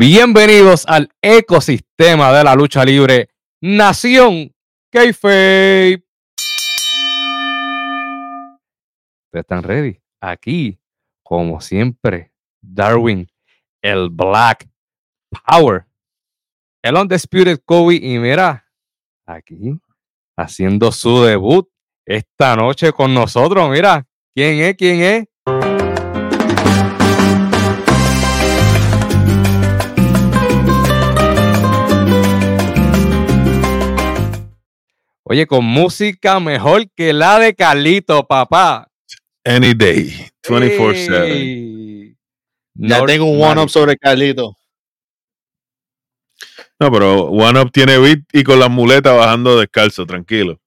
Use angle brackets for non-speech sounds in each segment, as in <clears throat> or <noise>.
Bienvenidos al ecosistema de la lucha libre Nación Kayfabe. ¿Ustedes están ready? Aquí, como siempre, Darwin, el Black Power, el Undisputed Kobe y mira, aquí, haciendo su debut esta noche con nosotros. Mira, ¿quién es? ¿Quién es? Oye, con música mejor que la de Carlito, papá. Any day, 24-7. Ey. Ya tengo un one-up sobre Carlito. No, pero One Up tiene beat y con las muletas bajando descalzo, tranquilo.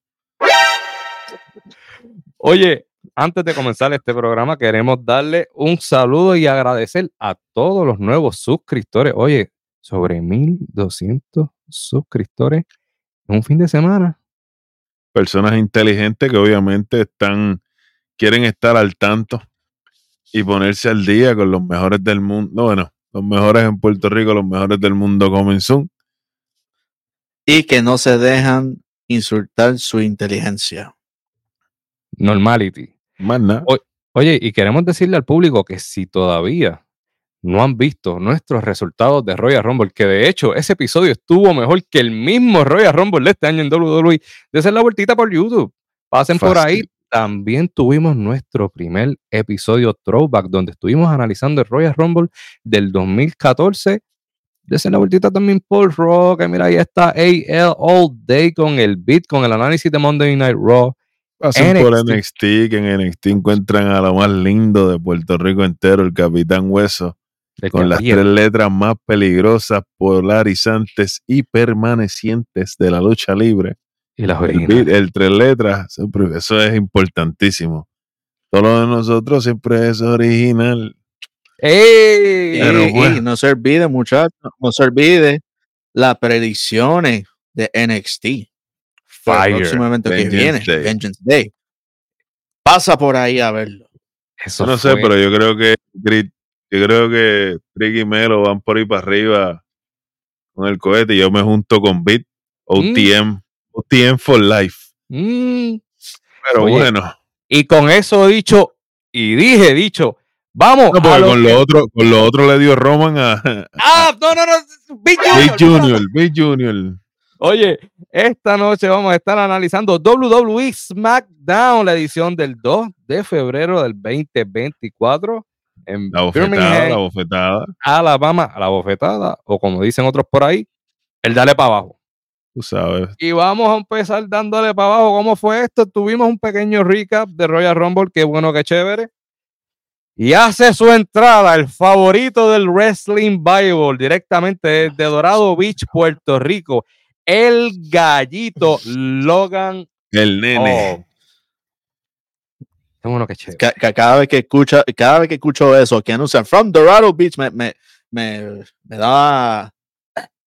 Oye, antes de comenzar este programa, queremos darle un saludo y agradecer a todos los nuevos suscriptores. Oye, sobre 1200 suscriptores en un fin de semana. Personas inteligentes que obviamente están, quieren estar al tanto y ponerse al día con los mejores del mundo. No, bueno, los mejores en Puerto Rico, los mejores del mundo coming soon. Y que no se dejan insultar su inteligencia. Normality. Más nada. Oye, y queremos decirle al público que si todavía no han visto nuestros resultados de Royal Rumble, que de hecho ese episodio estuvo mejor que el mismo Royal Rumble de este año en WWE, de la vueltita por YouTube. Pasen por ahí. También tuvimos nuestro primer episodio throwback, donde estuvimos analizando el Royal Rumble del 2014. De hacer la vueltita también por Raw, que mira, ahí está AL All Day con el beat, con el análisis de Monday Night Raw. Pasen por NXT. NXT, que en NXT encuentran a lo más lindo de Puerto Rico entero, el Capitán Hueso, con las tres letras más peligrosas, polarizantes y permanecientes de la lucha libre. y las El, el tres letras, eso es importantísimo. Todo lo de nosotros siempre es original. ¡Ey! Y, Pero no se olvide, muchachos, no se olvide las predicciones de NXT. Fire. próximo evento que viene, Day. Vengeance Day. Pasa por ahí a verlo. Eso no sé, pero yo creo que Grit- yo creo que Trick y Melo van por ahí para arriba con el cohete y yo me junto con Beat, OTM, OTM for life. Mm, Pero Oye, bueno, Y con eso dicho, y dije dicho, vamos no, a porque lo con que- lo otro, con lo otro le dio Roman a, <laughs> ¡Ah! No, no, no. Big Big Junior. Junior, Big Junior. Oye, esta noche vamos a estar analizando WWE SmackDown, la edición del 2 de febrero del 2024 en La bofetada, Birmingham, la bofetada. Alabama, a la bofetada, o como dicen otros por ahí, el dale para abajo. Tú sabes. Y vamos a empezar dándole para abajo. ¿Cómo fue esto? Tuvimos un pequeño recap de Royal Rumble. Qué bueno, qué chévere. Y hace su entrada el favorito del Wrestling Bible directamente desde Dorado Beach, Puerto Rico. El gallito Logan. El nene. Bueno, qué chévere. Ca- ca- cada vez que escucha, cada vez que escucho eso, que anuncian From Dorado Beach, me, me, me, me da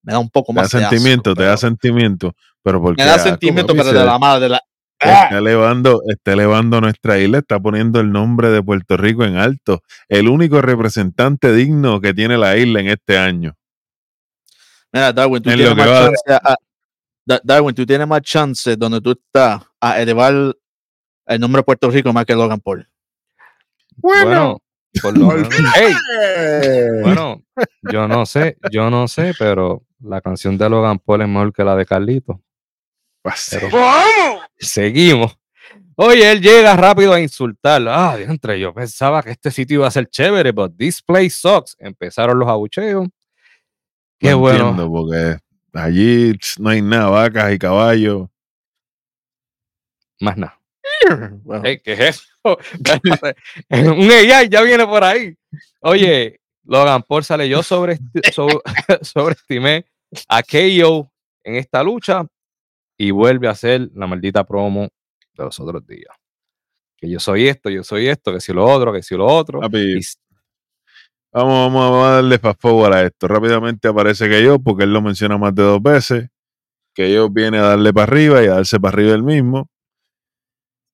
me da un poco Te da más de asco, sentimiento, te da sentimiento. Pero porque me da ah, sentimiento, pero de la madre, de la Está elevando, está elevando nuestra isla, está poniendo el nombre de Puerto Rico en alto. El único representante digno que tiene la isla en este año. Mira, Darwin, tú En tienes que más chance a- Darwin, tú tienes más chance donde tú estás a elevar el nombre de Puerto Rico más que Logan Paul. Bueno, por lo menos- ¡Ey! Bueno, yo no sé, yo no sé, pero la canción de Logan Paul es mejor que la de Carlito. Pase. Seguimos. Oye, él llega rápido a insultarlo. Ah, diantre, yo pensaba que este sitio iba a ser chévere, but this place sucks. Empezaron los abucheos. Qué No bueno. entiendo, porque allí no hay nada, vacas y caballos. Más nada. <laughs> Ey, ¿Qué es eso? <laughs> Un AI ya viene por ahí. Oye, Logan Paul sale. Yo sobre, <laughs> sobreestimé a KO en esta lucha y vuelve a hacer la maldita promo de los otros días. Que yo soy esto, yo soy esto, que si lo otro, que si lo otro. Y Vamos, vamos, vamos a darle fast forward a esto. Rápidamente aparece que yo, porque él lo menciona más de dos veces. Que yo viene a darle para arriba y a darse para arriba él mismo.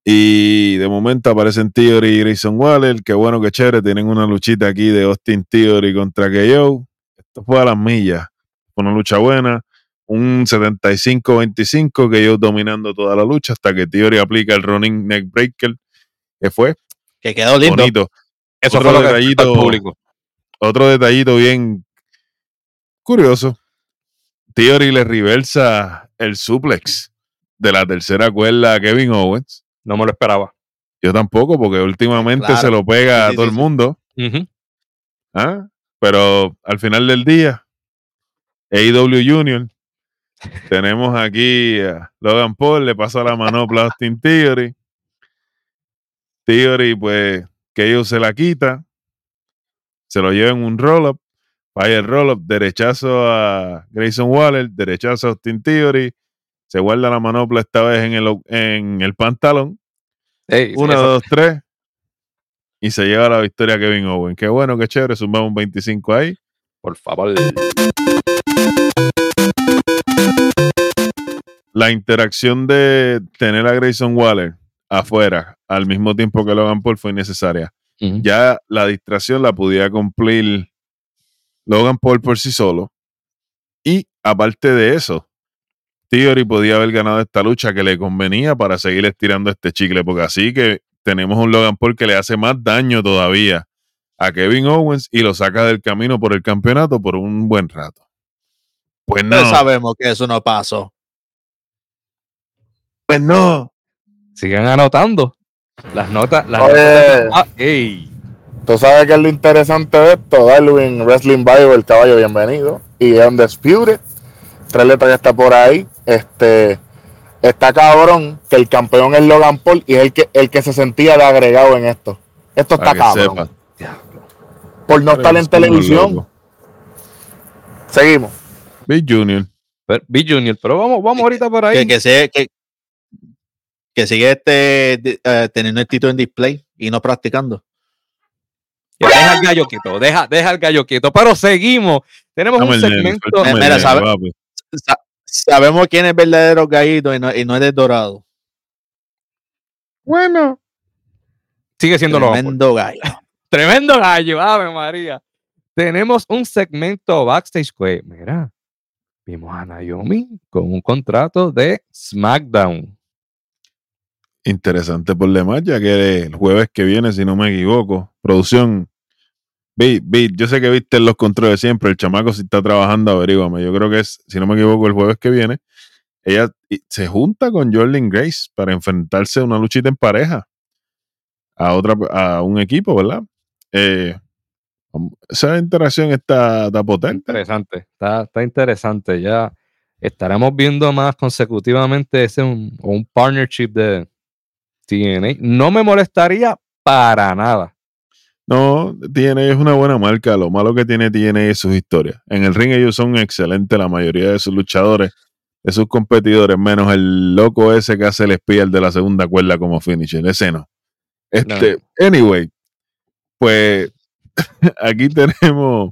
Y de momento aparecen Theory y Grayson Waller. Qué bueno, que chévere. Tienen una luchita aquí de Austin Theory contra KO. esto fue a las millas. Fue una lucha buena. Un 75-25 que dominando toda la lucha hasta que Theory aplica el running neck breaker, que fue Que quedó lindo. bonito. Eso Otro fue lo que detallito- al público. Otro detallito bien curioso. Theory le reversa el suplex de la tercera cuerda a Kevin Owens. No me lo esperaba. Yo tampoco, porque últimamente Claro. se lo pega Sí, a sí, todo sí, el mundo. ¿ah? Pero al final del día, AEW Junior, <laughs> tenemos aquí a Logan Paul, le pasa la manopla a Austin Theory. Theory, pues, que ellos se la quita, se lo lleva en un roll-up, falla el roll-up, derechazo a Grayson Waller, derechazo a Austin Theory, se guarda la manopla esta vez en el, en el pantalón, Ey, una, dos, tres. Y se lleva la victoria Kevin Owen. Qué bueno, qué chévere. Sumamos un 25 ahí. Por favor. La interacción de tener a Grayson Waller afuera al mismo tiempo que Logan Paul fue innecesaria. Ya la distracción la pudiera cumplir Logan Paul por sí solo. Y aparte de eso, Theory podía haber ganado esta lucha que le convenía para seguir estirando este chicle, porque así que tenemos un Logan Paul que le hace más daño todavía a Kevin Owens y lo saca del camino por el campeonato por un buen rato. Pues no, sabemos que eso no pasó. pues no. Sigan anotando. Las notas. Las Oye. notas- Ah, ey. Tú sabes que es lo interesante de esto, Darwin Wrestling Bible, el caballo, bienvenido. Y Undisputed, tres letras ya está por ahí. Este, está cabrón que el campeón es Logan Paul y es el que, el que se sentía de agregado en esto. Esto está Para cabrón. sepa. Por no estar en televisión. Seguimos. Big Junior. Pero- B Junior, pero vamos, vamos ahorita por ahí. Que, que, se- que, que sigue este, eh, teniendo el título en display y no practicando. Deja el gallo quieto, deja, deja el gallo quieto. Pero seguimos. Tenemos Dame un nene, segmento. Mira, nene. Sa- sabemos quién es verdadero gallito y no, y no es del dorado. Bueno. Sigue siendo lo Tremendo gallo. <laughs> Tremendo gallo, Ave María. Tenemos un segmento backstage que, mira, vimos a Naomi con un contrato de SmackDown. Interesante por demás, ya que el jueves que viene, si no me equivoco, producción. Vi, yo sé que viste los controles siempre, el chamaco si está trabajando, averígame. Yo creo que es, si no me equivoco, el jueves que viene, ella se junta con Jordan Grace para enfrentarse a una luchita en pareja a otra, a un equipo, ¿verdad? Eh, esa interacción está, está potente. Interesante, está, está interesante. Ya estaremos viendo más consecutivamente ese un, un partnership de TNA. No me molestaría para nada. No, TNA es una buena marca. Lo malo que tiene TNA es sus historias. En el ring ellos son excelentes, la mayoría de sus luchadores, de sus competidores, menos el loco ese que hace el espía, el de la segunda cuerda como finisher. Ese no. Este, anyway, pues <laughs> aquí tenemos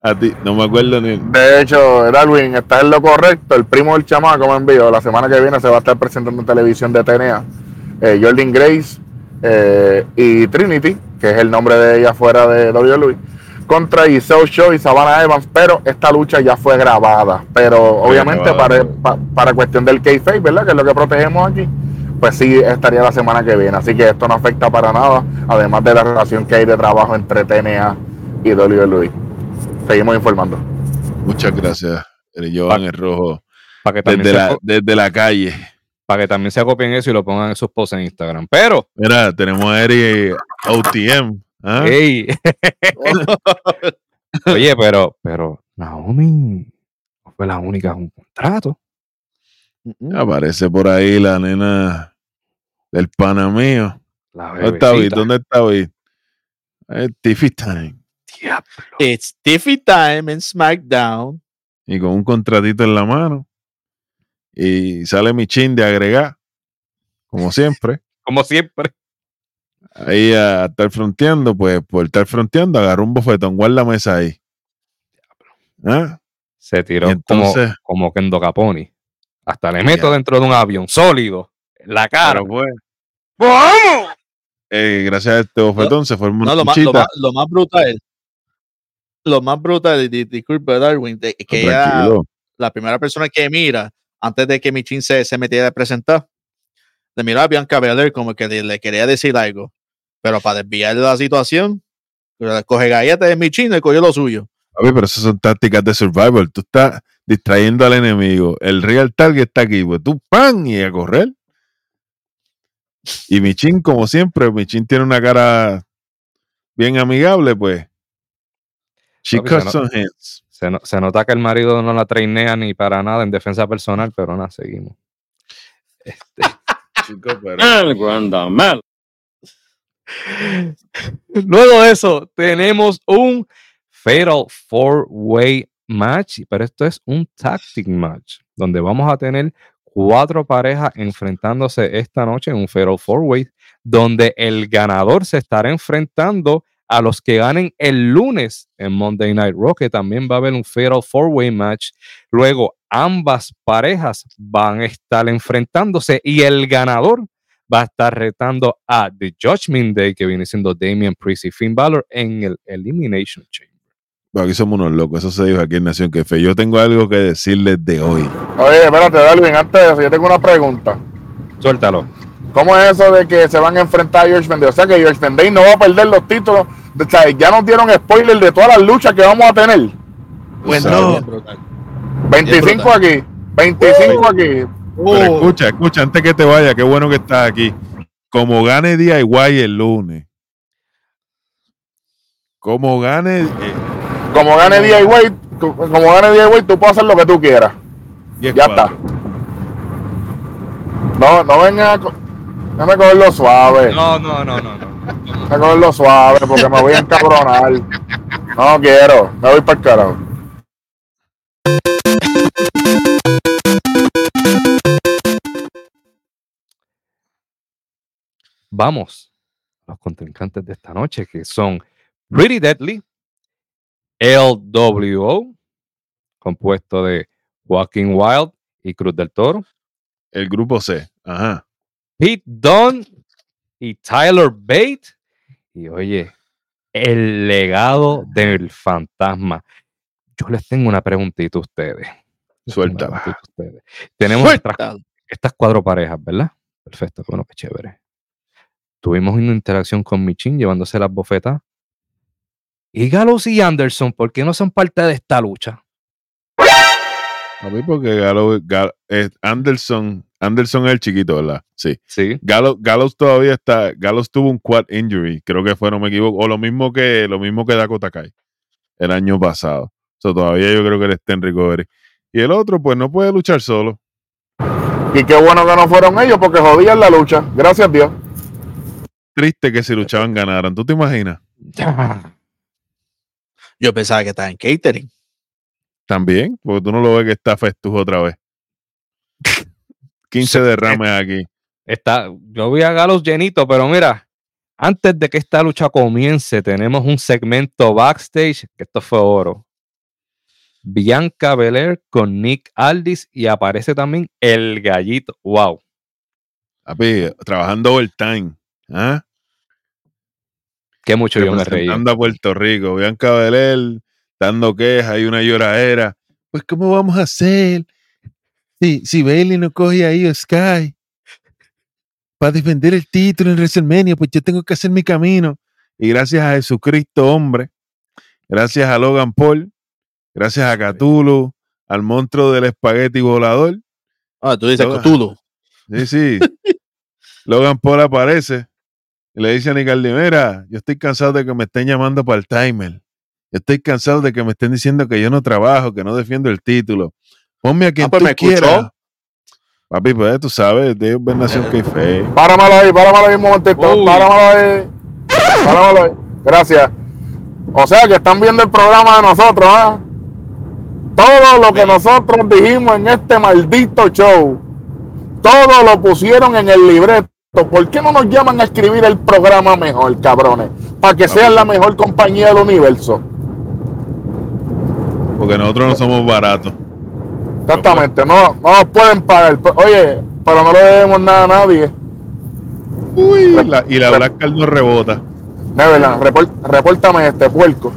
a ti, no me acuerdo ni. De hecho, Darwin, estás en lo correcto. El primo del chamaco me envió. La semana que viene se va a estar presentando en televisión de TNA. Eh, Jordan Grace eh, y Trinity, que es el nombre de ella fuera de WWE, contra Isao Show y Savannah Evans. Pero esta lucha ya fue grabada. Pero obviamente grabada. para, pa- para cuestión del kayfabe, ¿verdad? Que es lo que protegemos aquí. Pues sí, estaría la semana que viene. Así que esto no afecta para nada. Además de la relación que hay de trabajo entre TNA y WWE. Seguimos informando. Muchas gracias, el Jovan el Rojo, la, desde la calle. Para que también se acopien eso y lo pongan en sus posts en Instagram. Pero, Mira, tenemos a Eri OTM. ¿ah? ey. <laughs> Oye, pero, pero Naomi no fue la única con contrato. Aparece por ahí la nena del pana mío. La ¿Dónde está bebecita. ¿Dónde está Vic? Es Tiffy Time. Diablo. It's Tiffy Time en SmackDown. Y con un contratito en la mano. Y sale mi chin de agregar. Como <laughs> siempre. Como siempre. Ahí a estar fronteando. Pues por estar fronteando, agarró un bofetón. Guarda mesa ahí. ¿Ah? Se tiró entonces- como, como Kendo Caponi. Hasta le meto Ya. dentro de un avión sólido. En la cara. Pues, ¡Vamos! eh, gracias a este bofetón se formó una No, lo más, lo, más, lo más brutal. lo más brutal, disculpe Darwin, de- que ella, la primera persona que mira, antes de que Michin se, se metiera a presentar, le miró a Bianca Belair como que le, le quería decir algo. Pero para desviar la situación, coge galletas de Michin y cogió lo suyo. Papi, pero esas son tácticas de survival. Tú estás distrayendo al enemigo. El real target está aquí. Pues tú, ¡pam! Y a correr. Y Michin, como siempre, Michin tiene una cara bien amigable, pues. She Papi, cuts no- some hands. Se, no- se nota que el marido no la trainea ni para nada en defensa personal, pero nada, seguimos. <laughs> Chico, pero- Granda, mal. Luego de eso, tenemos un Fatal Four Way Match, pero esto es un Tactic Match, donde vamos a tener cuatro parejas enfrentándose esta noche en un Fatal Four Way, donde el ganador se estará enfrentando a los que ganen el lunes en Monday Night Raw, que también va a haber un Fatal Four Way Match. Luego, ambas parejas van a estar enfrentándose y el ganador va a estar retando a The Judgment Day, que viene siendo Damian Priest y Finn Balor en el Elimination Chamber. Bueno, aquí somos unos locos. Eso se dijo aquí en Nación Que Fe. Yo tengo algo que decirles de hoy. Oye, espérate, Darwin, antes de eso, yo tengo una pregunta. Suéltalo. ¿Cómo es eso de que se van a enfrentar a George Day? O sea que George Day no va a perder los títulos. O sea, ya nos dieron spoiler de todas las luchas que vamos a tener. Pues sabes. no. brutal. 25 aquí, 25 aquí. Pero escucha, escucha, antes que te vaya, qué bueno que estás aquí. Como gane DIY el lunes. Como gane. eh, Como gane DIY, tú- como gane DIY, tú puedes hacer lo que tú quieras. Ya está. No, no venga a co- déjame cogerlo suave. No, no, no, no, no. Déjame cogerlo suave porque me voy a encabronar. No quiero, me voy para el carajo. Vamos a los contrincantes de esta noche, que son Pretty Deadly, LWO, compuesto de Joaquin Wild y Cruz del Toro, El grupo C. Ajá. Pete Dunne y Tyler Bate. Y oye, el legado del fantasma. Yo les tengo una preguntita a ustedes. Suéltala. a ustedes. Tenemos Suéltalo. estas cuatro parejas, ¿verdad? Perfecto, bueno, qué chévere. Tuvimos una interacción con Michin llevándose las bofetas. Y Gallows y Anderson, ¿por qué no son parte de esta lucha? A mí porque eh, Anderson, Anderson es el chiquito, ¿verdad? Sí. Sí. Gallows, Gallows todavía está, Gallows tuvo un quad injury, creo que fue, no me equivoco, o lo mismo que lo mismo que Dakota Kai el año pasado. So, todavía yo creo que él está en recovery. Y el otro, pues no puede luchar solo. Y qué bueno que no fueron ellos porque jodían la lucha. Gracias a Dios. Triste que si luchaban ganaran. ¿Tú te imaginas? <laughs> Yo pensaba que estaba en catering. También, porque tú no lo ves que está festujo otra vez. 15 <laughs> derrames aquí. Está, yo vi a Gallows llenito, pero mira, antes de que esta lucha comience, tenemos un segmento backstage, que esto fue oro. Bianca Belair con Nick Aldis y aparece también el gallito. Wow. Papi, trabajando overtime. ¿Ah? Qué mucho yo me reí. A Puerto Rico. Bianca Belair dando quejas y una lloradera. Pues, ¿cómo vamos a hacer? Si, si Bailey no coge ahí a Sky para defender el título en WrestleMania, pues yo tengo que hacer mi camino. Y gracias a Jesucristo, hombre, gracias a Logan Paul, gracias a Cthulhu, al monstruo del espagueti volador. Ah, tú dices. Cthulhu. Sí, sí. <laughs> Logan Paul aparece y le dice a Nicaldi, mira, yo estoy cansado de que me estén llamando para el timer. Yo estoy cansado de que me estén diciendo que yo no trabajo, que no defiendo el título. Ponme a quien Ah, pues tú me escuchó. quieras. Papi, pues tú sabes, Ben Nación que fe. Páramelo ahí, páramelo ahí un momentito. Uy. Páramelo ahí. Páramelo ahí. Gracias. O sea que están viendo el programa de nosotros, ¿ah? Todo lo que nosotros dijimos en este maldito show, todo lo pusieron en el libreto. ¿Por qué no nos llaman a escribir el programa mejor, cabrones? Para que sean la mejor compañía del universo. Porque nosotros no somos baratos. Exactamente, no, no nos pueden pagar. Oye, pero no le debemos nada a nadie. Uy, la- y la Black Card no rebota. Neverland, report- repórtame este puerco.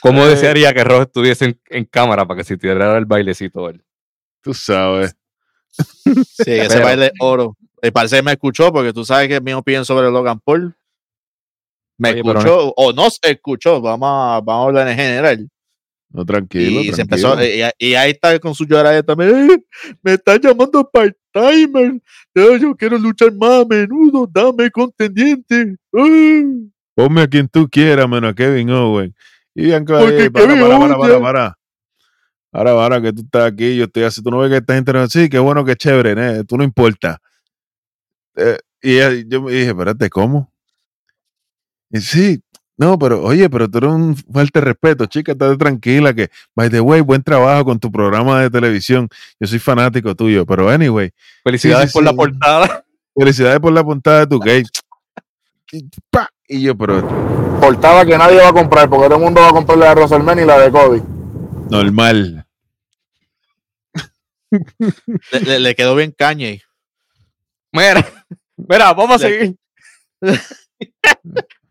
¿Cómo desearía que Ross estuviese en, en cámara para que se tirara el bailecito él? Tú sabes. Sí, ese Pero- baile es oro. Y parece que me escuchó, porque tú sabes que mi opinión sobre Logan Paul. Me Oye, escuchó, o no se escuchó, vamos a, vamos a hablar en general. No, tranquilo. y se tranquilo. empezó, eh, y, y ahí está con su lloradera también. "Eh, me están llamando part-timer. Yo quiero luchar más a menudo, dame contendiente. Eh". Ponme a quien tú quieras, menos a Kevin Owen. Y Bianca, eh, para, Kevin para, para, para, para. Ahora, ahora que tú estás aquí, yo estoy así. Tú no ves que esta gente no sí, qué bueno, qué chévere, ¿eh? tú no importa. Eh, y yo me dije, espérate, ¿cómo? Y sí, no, pero oye, pero tú eres un falta de respeto, chica, estate tranquila, que, by the way, buen trabajo con tu programa de televisión. Yo soy fanático tuyo, pero anyway, Felicidades sí, por la portada. felicidades por la puntada de tu <laughs> gay. Y, pa, y yo, pero Portada que nadie va a comprar, porque todo el mundo va a comprar la de Rosalmen y la de Cody. normal. Le, le- le quedó bien caña. Mira, mira, vamos a Le- seguir. <laughs>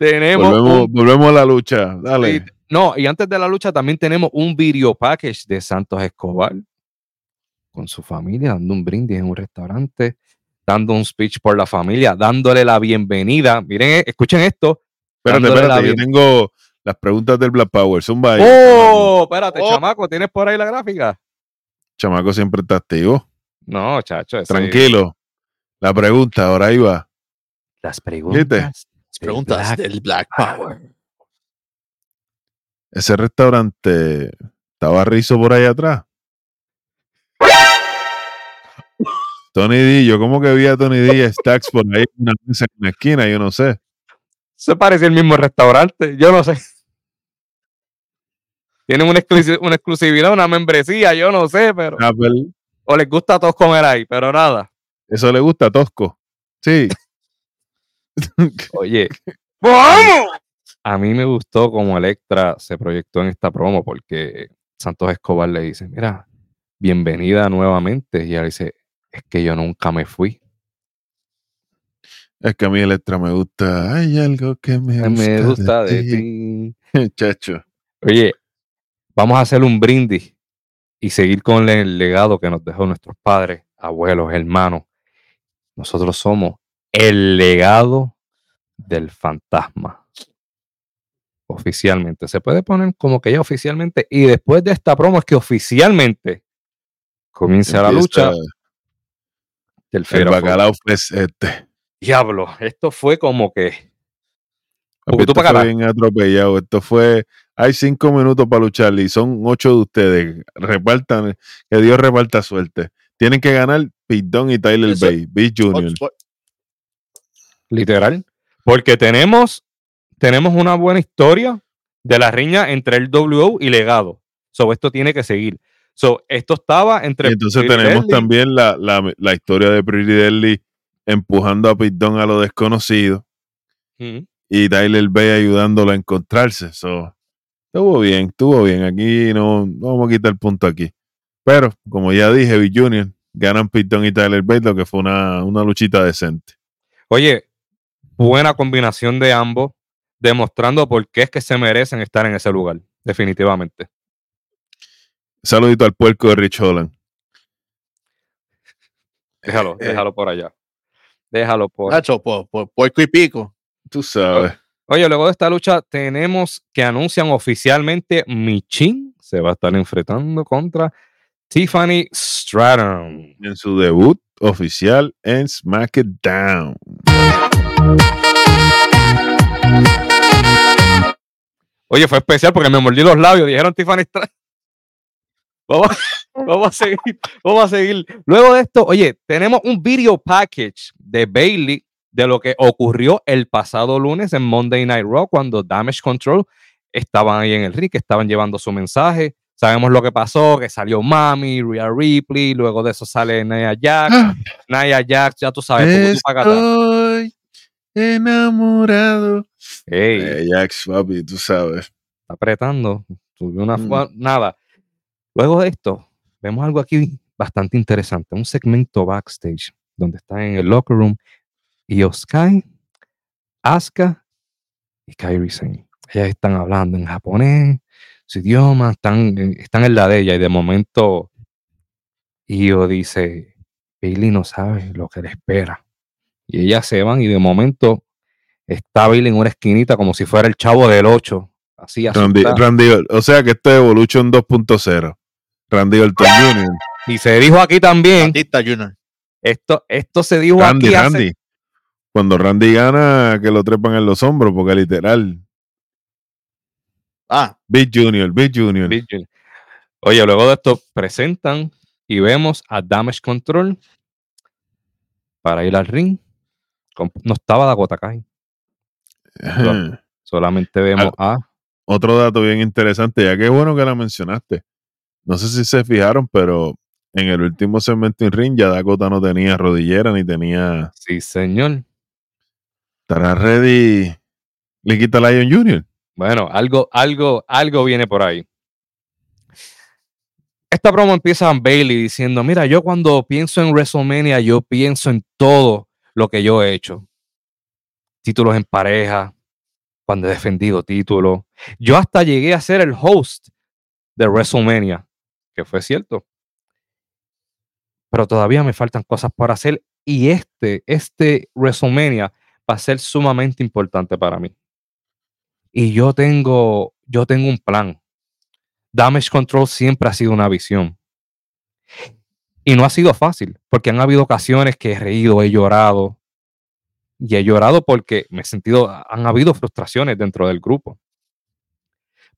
tenemos Volvemos, un- volvemos a la lucha. Dale. No, y antes de la lucha también tenemos un video package de Santos Escobar con su familia, dando un brindis en un restaurante, dando un speech por la familia, dándole la bienvenida. Miren, eh, escuchen esto. Espérate, espérate, yo tengo las preguntas del Black Power. Son varias. ¡Oh! Espérate, Oh. chamaco, ¿tienes por ahí la gráfica? Chamaco siempre está activo. No, chacho. Tranquilo. La pregunta, ahora ahí va. Las preguntas. Las preguntas Black del Black Power. Ese restaurante estaba rizo por ahí atrás. Tony D, yo como que vi a Tony D y Stacks por ahí en una mesa en una esquina, yo no sé. Se parece el mismo restaurante, yo no sé. Tienen una, exclusi- una exclusividad, una membresía, yo no sé, pero. Apple, O les gusta a todos comer ahí, pero nada. eso le gusta a Tosco. Sí. <laughs> Oye, ¡vamos! A mí me gustó como Electra se proyectó en esta promo porque Santos Escobar le dice, mira, bienvenida nuevamente. Y ella dice, es que yo nunca me fui. Es que a mí Electra me gusta. Hay algo que me gusta, Me gusta de ti. <laughs> Chacho. Oye, vamos a hacer un brindis y seguir con el legado que nos dejó nuestros padres, abuelos, hermanos. Nosotros somos el legado del fantasma. Oficialmente. Se puede poner como que ya oficialmente. Y después de esta promo es que oficialmente comienza la lucha del El bacalao Fest este. Diablo, esto fue como que. Papi, tú esto fue bien atropellado. Esto fue. Hay cinco minutos para luchar y son ocho de ustedes. Repartan, que Dios reparta suerte. Tienen que ganar Pitón y Tyler Eso- Bay, Big Junior. Literal. Porque tenemos, tenemos una buena historia de la riña entre el WO y Legado. So, esto tiene que seguir. So, esto estaba entre. Y entonces Pretty tenemos Deadly- también la, la- la historia de Pretty Deadly empujando a Pitón a lo desconocido y Tyler Bay ayudándolo a encontrarse. So, estuvo bien, estuvo bien. Aquí no, no vamos a quitar el punto aquí. Pero, como ya dije, Big Junior ganan Pitón y Tyler Bay, lo que fue una, una luchita decente. Oye, buena combinación de ambos, demostrando por qué es que se merecen estar en ese lugar. Definitivamente. Saludito al puerco de Rich Holland. Déjalo, Eh, déjalo por allá. Déjalo por. Nacho, por, por puerco y pico. Tú sabes. Oye, luego de esta lucha tenemos que anuncian oficialmente Michin se va a estar enfrentando contra Tiffany Stratton. En su debut oficial en SmackDown. Oye, fue especial porque me mordí los labios, dijeron Tiffany Stratton. Vamos, <laughs> vamos a seguir, vamos a seguir. Luego de esto, oye, tenemos un video package de Bailey de lo que ocurrió el pasado lunes en Monday Night Raw cuando Damage Control estaban ahí en el ring, que estaban llevando su mensaje. Sabemos lo que pasó, que salió Mami, Rhea Ripley, luego de eso sale Nia Jax. Nia Jax, ya tú sabes, tú enamorado. Ey, Eh, Jax, papi, tú sabes. está apretando. Subió una Mm. nada. Luego de esto, vemos algo aquí bastante interesante, un segmento backstage donde está en el locker room Io Sky, Asuka y Kairi Sane. Ellas están hablando en japonés, su idioma, están, en- están en la de ella y de momento Io dice, Bailey no sabe lo que le espera. Y ellas se van y de momento está Bailey en una esquinita como si fuera el chavo del 8. Así, Randy, o sea que esto es Evolution 2.0. Randy Orton Jr. Y se dijo aquí también, Batista Jr. esto, esto se dijo Randy, aquí hace- Randy. Cuando Randy gana, que lo trepan en los hombros, porque literal. Ah, Big Junior, Big Junior. Big Junior. Oye, luego de esto presentan y vemos a Damage Control para ir al ring. No estaba Dakota Kai. Solamente vemos a Otro dato bien interesante, ya que es bueno que la mencionaste. No sé si se fijaron, pero en el último segmento en ring ya Dakota no tenía rodillera ni tenía. sí, señor. ¿Estará ready? Le quita Lion Jr. Bueno, algo, algo, algo viene por ahí. Esta promo empieza en Bailey diciendo: Mira, yo cuando pienso en WrestleMania, yo pienso en todo lo que yo he hecho. Títulos en pareja, cuando he defendido títulos. Yo hasta llegué a ser el host de WrestleMania, que fue cierto. Pero todavía me faltan cosas por hacer y este, este WrestleMania va a ser sumamente importante para mí. Y yo tengo, yo tengo un plan. Damage Control siempre ha sido una visión. Y no ha sido fácil, porque han habido ocasiones que he reído, he llorado. Y he llorado porque me he sentido, han habido frustraciones dentro del grupo.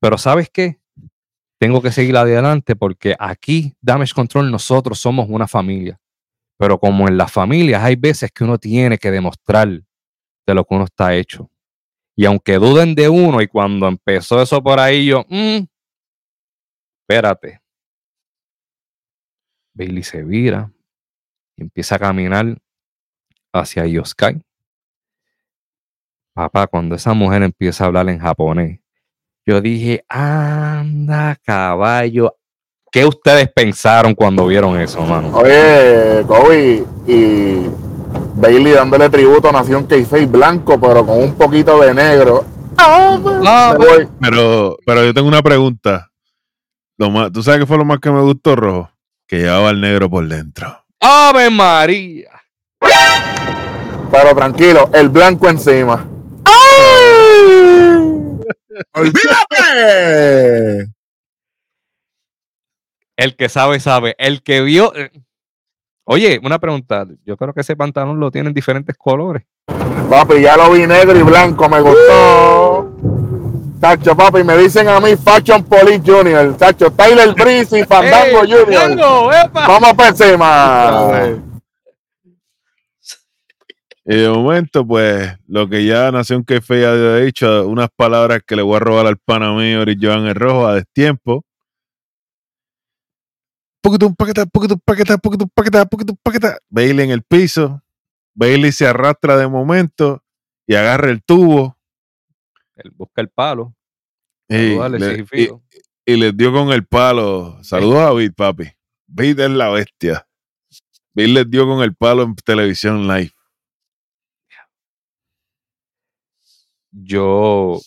Pero ¿sabes qué? Tengo que seguir adelante porque aquí, Damage Control, nosotros somos una familia. Pero como en las familias hay veces que uno tiene que demostrar de lo que uno está hecho. Y aunque duden de uno, y cuando empezó eso por ahí, yo, "Mm, espérate. Bailey se vira y empieza a caminar hacia Yoskai. Papá, cuando esa mujer empieza a hablar en japonés, yo dije, anda, caballo. ¿Qué ustedes pensaron cuando vieron eso, mano? Oye, Kobe y Bailey dándole tributo a Nación Keife blanco, pero con un poquito de negro. Ah. Pero, pero yo tengo una pregunta. Lo más, ¿Tú sabes qué fue lo más que me gustó, Rojo? Que llevaba el negro por dentro. ¡Ave María! Pero tranquilo, el blanco encima. <laughs> ¡Olvídate! El que sabe, sabe. El que vio. eh, Oye, una pregunta. Yo creo que ese pantalón lo tiene en diferentes colores. Papi, ya lo vi negro y blanco, me gustó. Tacho, papi, me dicen a mí Fashion Police Junior. Tacho, Tyler Breeze y Fandango ¡Ey, Junior. Fandango! Vamos para encima. Y de momento, pues, lo que ya Nación que ya había dicho, unas palabras que le voy a robar al pana mío, y Joan el Rojo, a destiempo. Poquitum, paqueta, poquitum, paqueta, poquitum, paqueta, poquitum, paqueta. Bailey en el piso. Bailey se arrastra de momento y agarra el tubo. Él busca el palo. Y, Salúdale, le- y, les dio con el palo. Saludos a Bid, papi. Bid es la bestia. Bid les dio con el palo en televisión live. Yo.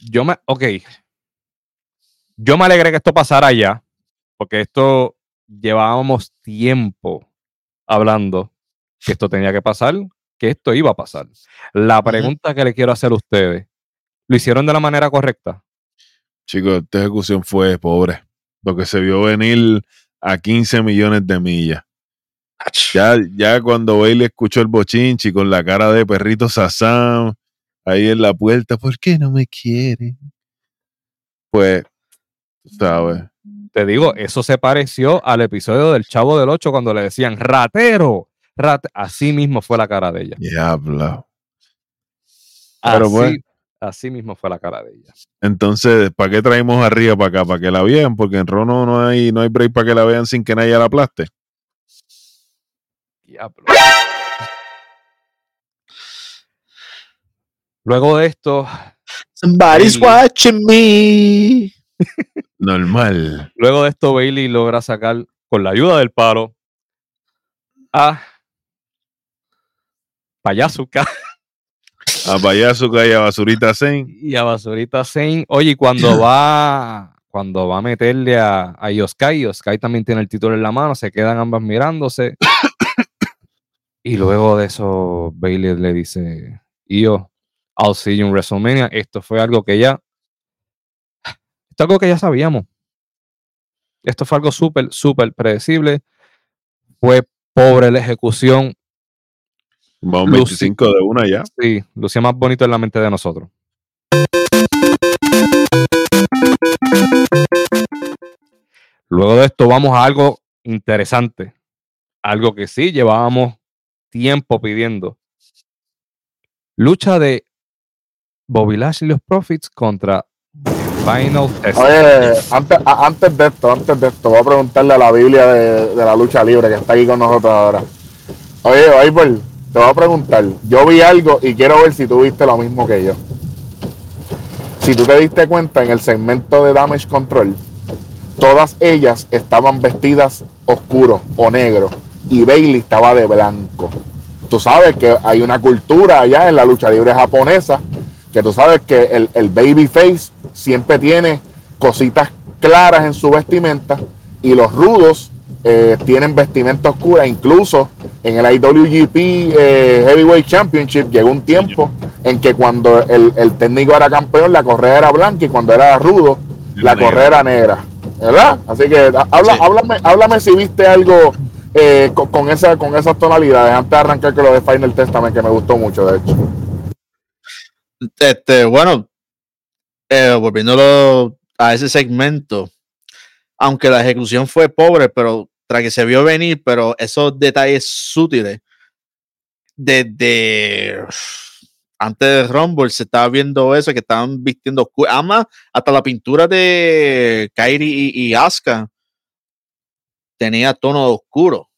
Yo me. Ok. Yo me alegré que esto pasara ya. Porque esto llevábamos tiempo hablando que esto tenía que pasar, que esto iba a pasar. La pregunta que le quiero hacer a ustedes: ¿lo hicieron de la manera correcta? Chicos, esta ejecución fue pobre. Lo que se vio venir a 15 millones de millas. Ya, ya cuando Bailey escuchó el bochinchi con la cara de perrito Sazam ahí en la puerta, ¿por qué no me quiere? Pues, sabes. Te digo, eso se pareció al episodio del Chavo del 8 cuando le decían ratero. rate-". Así mismo fue la cara de ella. Diablo. Así, Pero bueno. Así mismo fue la cara de ella. Entonces, ¿para qué traemos arriba para acá? Para que la vean, porque en Rono no hay, no hay break para que la vean sin que nadie la aplaste. Diablo. Luego de esto, Somebody's Bailey. watching me. Normal. luego de esto, Bailey logra sacar con la ayuda del palo a Payasuka. A Payazuca y a Basurita Zen. y a Basurita Zane. Oye, y cuando <laughs> va, cuando va a meterle a, a Yoskai, Yoskai también tiene el título en la mano, se quedan ambas mirándose. <coughs> y luego de eso, Bailey le dice, yo, I'll see you in WrestleMania. Esto fue algo que ya, esto es algo que ya sabíamos. Esto fue algo súper, súper predecible. Fue pobre la ejecución. Vamos Lucy. 25 de una ya. Sí, lucía más bonito en la mente de nosotros. Luego de esto vamos a algo interesante, algo que sí llevábamos tiempo pidiendo. Lucha de Bobby Lashley y los Profits contra Final Test. Oye, antes, a- antes de esto, antes de esto, voy a preguntarle a la Biblia de, de la lucha libre que está aquí con nosotros ahora. Oye, Bible, te voy a preguntar. Yo vi algo y quiero ver si tú viste lo mismo que yo. Si tú te diste cuenta en el segmento de Damage Control, todas ellas estaban vestidas oscuro o negro y Bailey estaba de blanco. Tú sabes que hay una cultura allá en la lucha libre japonesa que tú sabes que el, el babyface siempre tiene cositas claras en su vestimenta y los rudos eh, tienen vestimenta oscura. Incluso en el IWGP eh, Heavyweight Championship llegó un tiempo en que cuando el, el técnico era campeón la correa era blanca y cuando era rudo la correa era negra. ¿Verdad? Así que ha- habla, Sí. háblame, háblame si viste algo eh, con, con esa, con esas tonalidades antes de arrancar con lo de Final Testament que me gustó mucho de hecho. Este, bueno, volviéndolo a ese segmento, aunque la ejecución fue pobre, pero tras que se vio venir, pero esos detalles sutiles, desde antes de Rumble se estaba viendo eso, que estaban vistiendo oscuro. Además, hasta la pintura de Kairi y, Asuka tenía tono oscuro.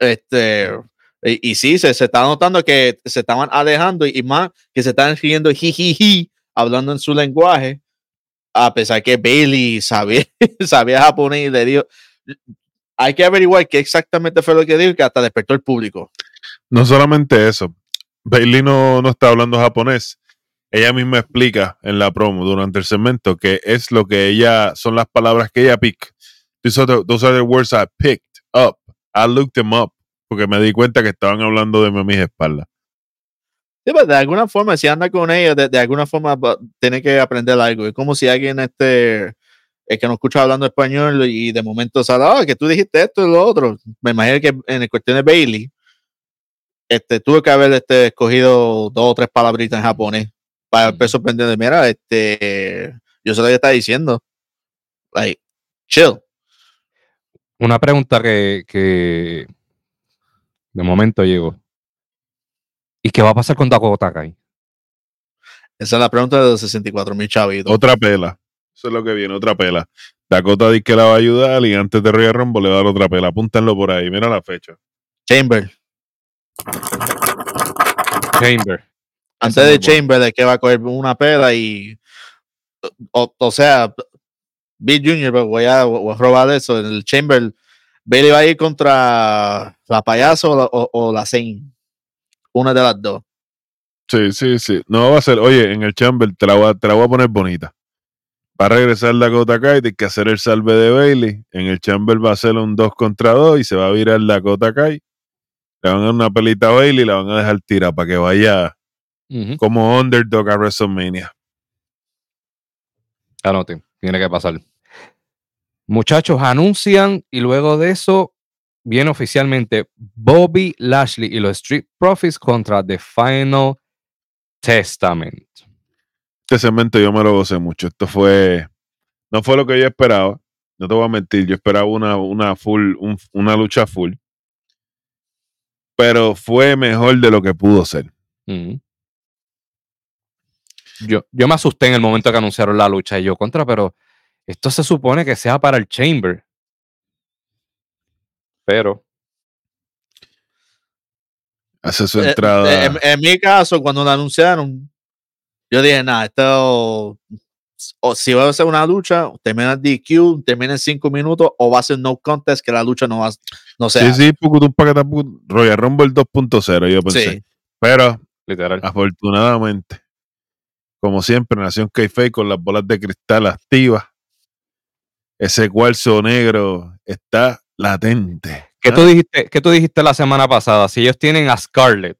Este, y, y sí, se, se está notando que se estaban alejando y, y más que se estaban riendo jijiji, hablando en su lenguaje, a pesar que Bailey sabía, <laughs> sabía japonés y le dijo, hay que averiguar qué exactamente fue lo que dijo, que hasta despertó el público. No solamente eso. Bailey no, no está hablando japonés. Ella misma explica en la promo durante el segmento que es lo que ella, son las palabras que ella pick. Those are the, those are the words I picked up. I looked them up. Porque me di cuenta que estaban hablando de mí a mis espaldas. Sí, pues, de alguna forma, si anda con ellos, de, de alguna forma tiene que aprender algo. Es como si alguien este, es que no escucha hablando español y de momento sale, ah, que tú dijiste esto y lo otro. Me imagino que en el cuestión de Bailey, este, tuve que haber este, escogido dos o tres palabritas en japonés para el peso pendiente. Mira, este, yo sé lo que está diciendo. Like, chill. Una pregunta que, que de momento llegó. ¿Y qué va a pasar con Dakota Kai? Esa es la pregunta de los 64 mil chavitos. Otra pela. Eso es lo que viene, otra pela. Dakota dice que la va a ayudar y antes de Royal Rumble le va a dar otra pela. Apúntenlo por ahí. Mira la fecha. Chamber. Chamber. antes es de. Chamber de que va a coger una pela y o, o sea Bill Jr. pero voy a, voy a robar eso en el Chamber Bailey va a ir contra la payaso o la, o, o la Zane una de las dos Sí, sí, sí. No va a ser, oye, en el Chamber te la voy a, te la voy a poner bonita. Va a regresar Dakota Kai, tiene que hacer el salve de Bailey. En el Chamber va a ser un 2 contra 2 y se va a virar Dakota Kai. Le van a dar una pelita a Bailey y la van a dejar tirar para que vaya como underdog a WrestleMania. Anoten, tiene que pasar. Muchachos, anuncian y luego de eso viene oficialmente Bobby Lashley y los Street Profits contra The Final Testament. Este segmento yo me lo gocé mucho. Esto fue, no fue lo que yo esperaba. No te voy a mentir, yo esperaba una, una full, un- una lucha full. Pero fue mejor de lo que pudo ser. Yo, yo me asusté en el momento que anunciaron la lucha y yo contra, pero esto se supone que sea para el Chamber. Pero Hace su Eh, entrada. eh, en, en mi caso cuando lo anunciaron yo dije nada esto o si va a ser una lucha termina el DQ termina en 5 minutos o va a ser no contest que la lucha no va no sí, sea sí, pucutum, pacatum, Royal Rumble 2.0, yo pensé. sí. Pero Literal. Afortunadamente, como siempre, Nación Keife con las bolas de cristal activas. Ese cuarzo negro está latente. ¿Qué ¿ah? tú, dijiste, ¿Qué tú dijiste la semana pasada? Si ellos tienen a Scarlett,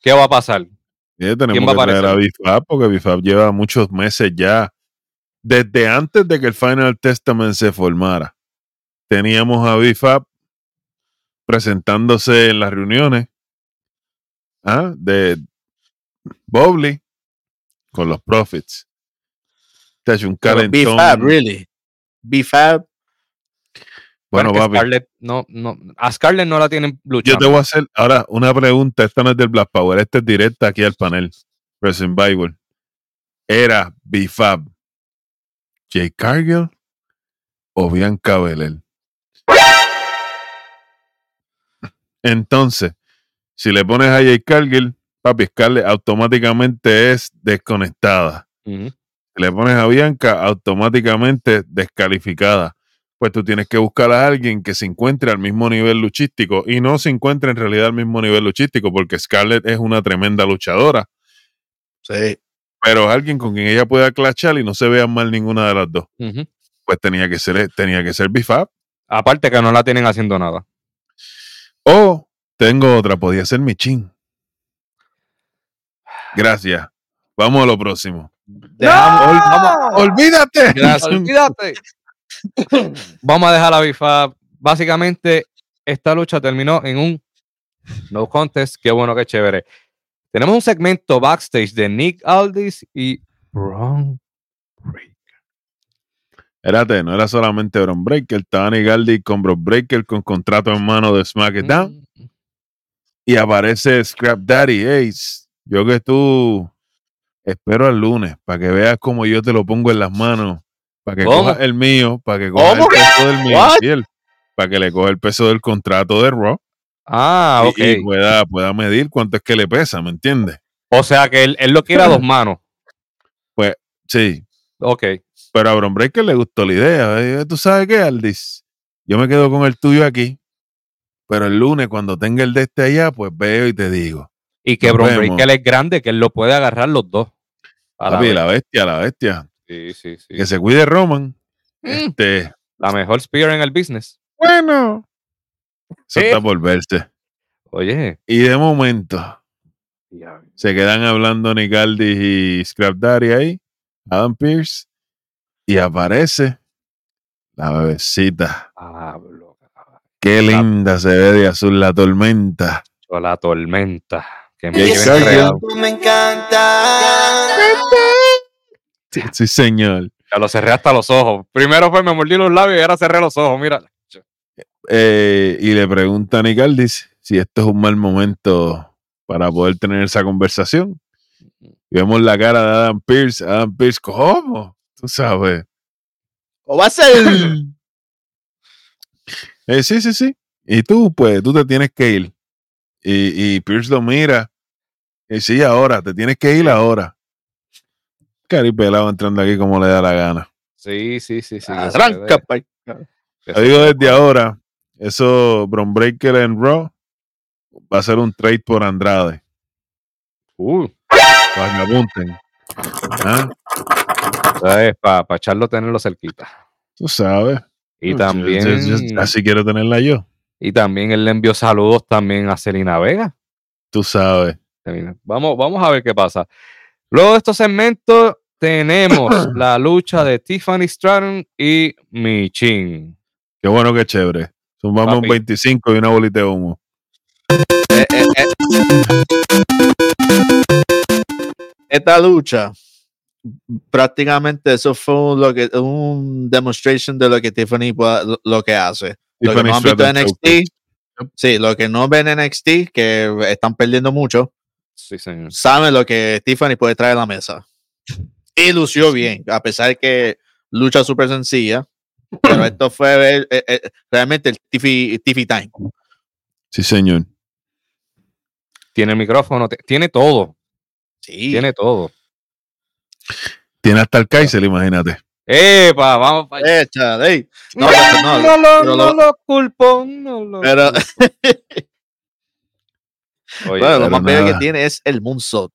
¿qué va a pasar? Sí, tenemos ¿Quién va a que traer a? Bifab porque Bifab lleva muchos meses ya. Desde antes de que el Final Testament se formara, teníamos a Bifab presentándose en las reuniones ¿ah? de Bobley con los Profits. Te hace un calentón. B-Fab, really. B-Fab. Bueno, papi, Scarlett no, no, a Scarlett no la tienen yo luchando. te voy a hacer ahora una pregunta. Esta no es del Black Power, esta es directa aquí al panel. Resident Bible. ¿Era Bifab Jay Cargill o Bianca Belair? Entonces, si le pones a Jay Cargill, papi, Scarlett automáticamente es desconectada. Si le pones a Bianca, automáticamente descalificada. Pues tú tienes que buscar a alguien que se encuentre al mismo nivel luchístico y no se encuentre en realidad al mismo nivel luchístico, porque Scarlett es una tremenda luchadora, Sí. pero alguien con quien ella pueda clachar y no se vea mal ninguna de las dos. Pues tenía que ser, tenía que ser Bifab. Aparte que no la tienen haciendo nada. O tengo otra, podía ser Michin. Gracias. Vamos a lo próximo. Dejamos- Ol- vamos- olvídate. Gracias. <laughs> Olvídate. <laughs> Vamos a dejar la bifa. Básicamente, esta lucha terminó en un no contest. Qué bueno, qué chévere. Tenemos un segmento backstage de Nick Aldis y Braun Breaker. Espérate, no era solamente Bron Breaker, estaba Nigaldi con Bron Breaker con contrato en mano de SmackDown. Mm, y aparece Scrap Daddy Ace. Yo que tú espero al lunes para que veas cómo yo te lo pongo en las manos, para que ¿Cómo? cojas el mío, para que ¿Cómo? el peso del mío, para que le coja el peso del contrato de Raw Ah, y- ok. y, pueda, pueda medir cuánto es que le pesa, ¿me entiendes? O sea que él, él lo quiere a dos manos. <clears throat> Sí, Ok. pero a Bron Breaker le gustó la idea. eh, ¿Tú sabes qué, Aldis? Yo me quedo con el tuyo aquí, pero el lunes cuando tenga el de este allá, pues veo y te digo. Y que vemos. Breaker es grande, que él lo puede agarrar los dos. A la Papi, vez. la bestia, la bestia. Sí, sí, sí. Que se cuide Roman. Mm, Este, la mejor spear en el business. Bueno. Eso ¿Qué? está por verse. Oye. Y de momento se quedan hablando Nicaldi y Scrap Daddy ahí, Adam Pierce, y aparece la bebecita. Pablo, Qué La- linda se ve de azul la tormenta. la tormenta. Que me. Me encanta. Sí, sí, señor. Ya lo cerré hasta los ojos. Primero fue me mordí los labios y ahora cerré los ojos. Mira. Eh, y le pregunta a Nicaldi si esto es un mal momento para poder tener esa conversación. Y vemos la cara de Adam Pierce. Adam Pierce, ¿cómo? Tú sabes. ¿O va a ser? Eh, sí, sí, sí. Y tú, pues, tú te tienes que ir. Y, y Pierce lo mira. Y sí, ahora, te tienes que ir ahora. Cari pelado entrando aquí como le da la gana. Sí, sí, sí, sí. Arranca, pa- que Te se digo desde ahora, eso, Bron Breaker en Raw va a ser un trade por Andrade. Uh, Para que apunten. Ah, para echarlo, tenerlo cerquita. Tú sabes. Y también, yo- yo- así quiero tenerla yo. y también él le envió saludos también a Selena Vega. Tú sabes. Vamos, vamos a ver qué pasa. Luego de estos segmentos tenemos <coughs> la lucha de Tiffany Stratton y Michin. Qué bueno que chévere. Sumamos un Papi. 25 y una bolita de humo. Eh, eh, eh. Esta lucha, prácticamente eso fue un, lo que, un demonstration de lo que Tiffany puede- lo, lo que hace. Lo que no han visto en. NXT, sí, lo que no ven en NXT, que están perdiendo mucho, Sí, señor. saben lo que Tiffany puede traer a la mesa. Y lució bien, a pesar de que lucha súper sencilla, pero esto fue eh, eh, realmente el Tiffy, Tiffy Time. Sí, señor. Tiene el micrófono, tiene todo. Sí. Tiene todo. Tiene hasta el Kaiser, imagínate. ¡Epa! Vamos para allá. No, No, no, no, lo, no lo- lo culpo. No lo Pero, culpo. <laughs> Oye, Bueno, lo más bello que tiene es el moonsault.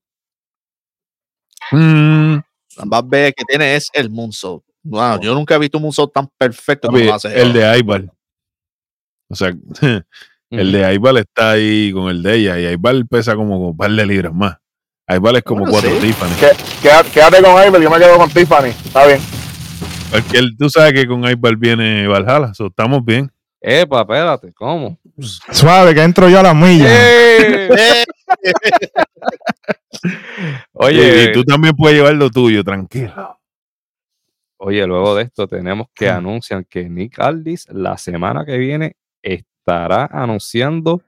Mm, más bello que tiene es el moonsault. Wow, yo nunca he visto un moonsault tan perfecto como hace. el de Aibal. O sea, <laughs> el de Aibal está ahí con el de ella y Aibal pesa como un par de libras más. Aibal es como Bueno, cuatro sí. Tiffany. Quédate, quédate con Iber, yo me quedo con Tiffany. Está bien. Porque él- tú sabes que con Aibal viene Valhalla, so, estamos bien. Epa, espérate, ¿cómo? Suave, que entro yo a la milla. ¡Eh! <laughs> Oye, y, y tú también puedes llevar lo tuyo, tranquilo. Oye, luego de esto tenemos que Mm. anuncian que Nick Aldis la semana que viene estará anunciando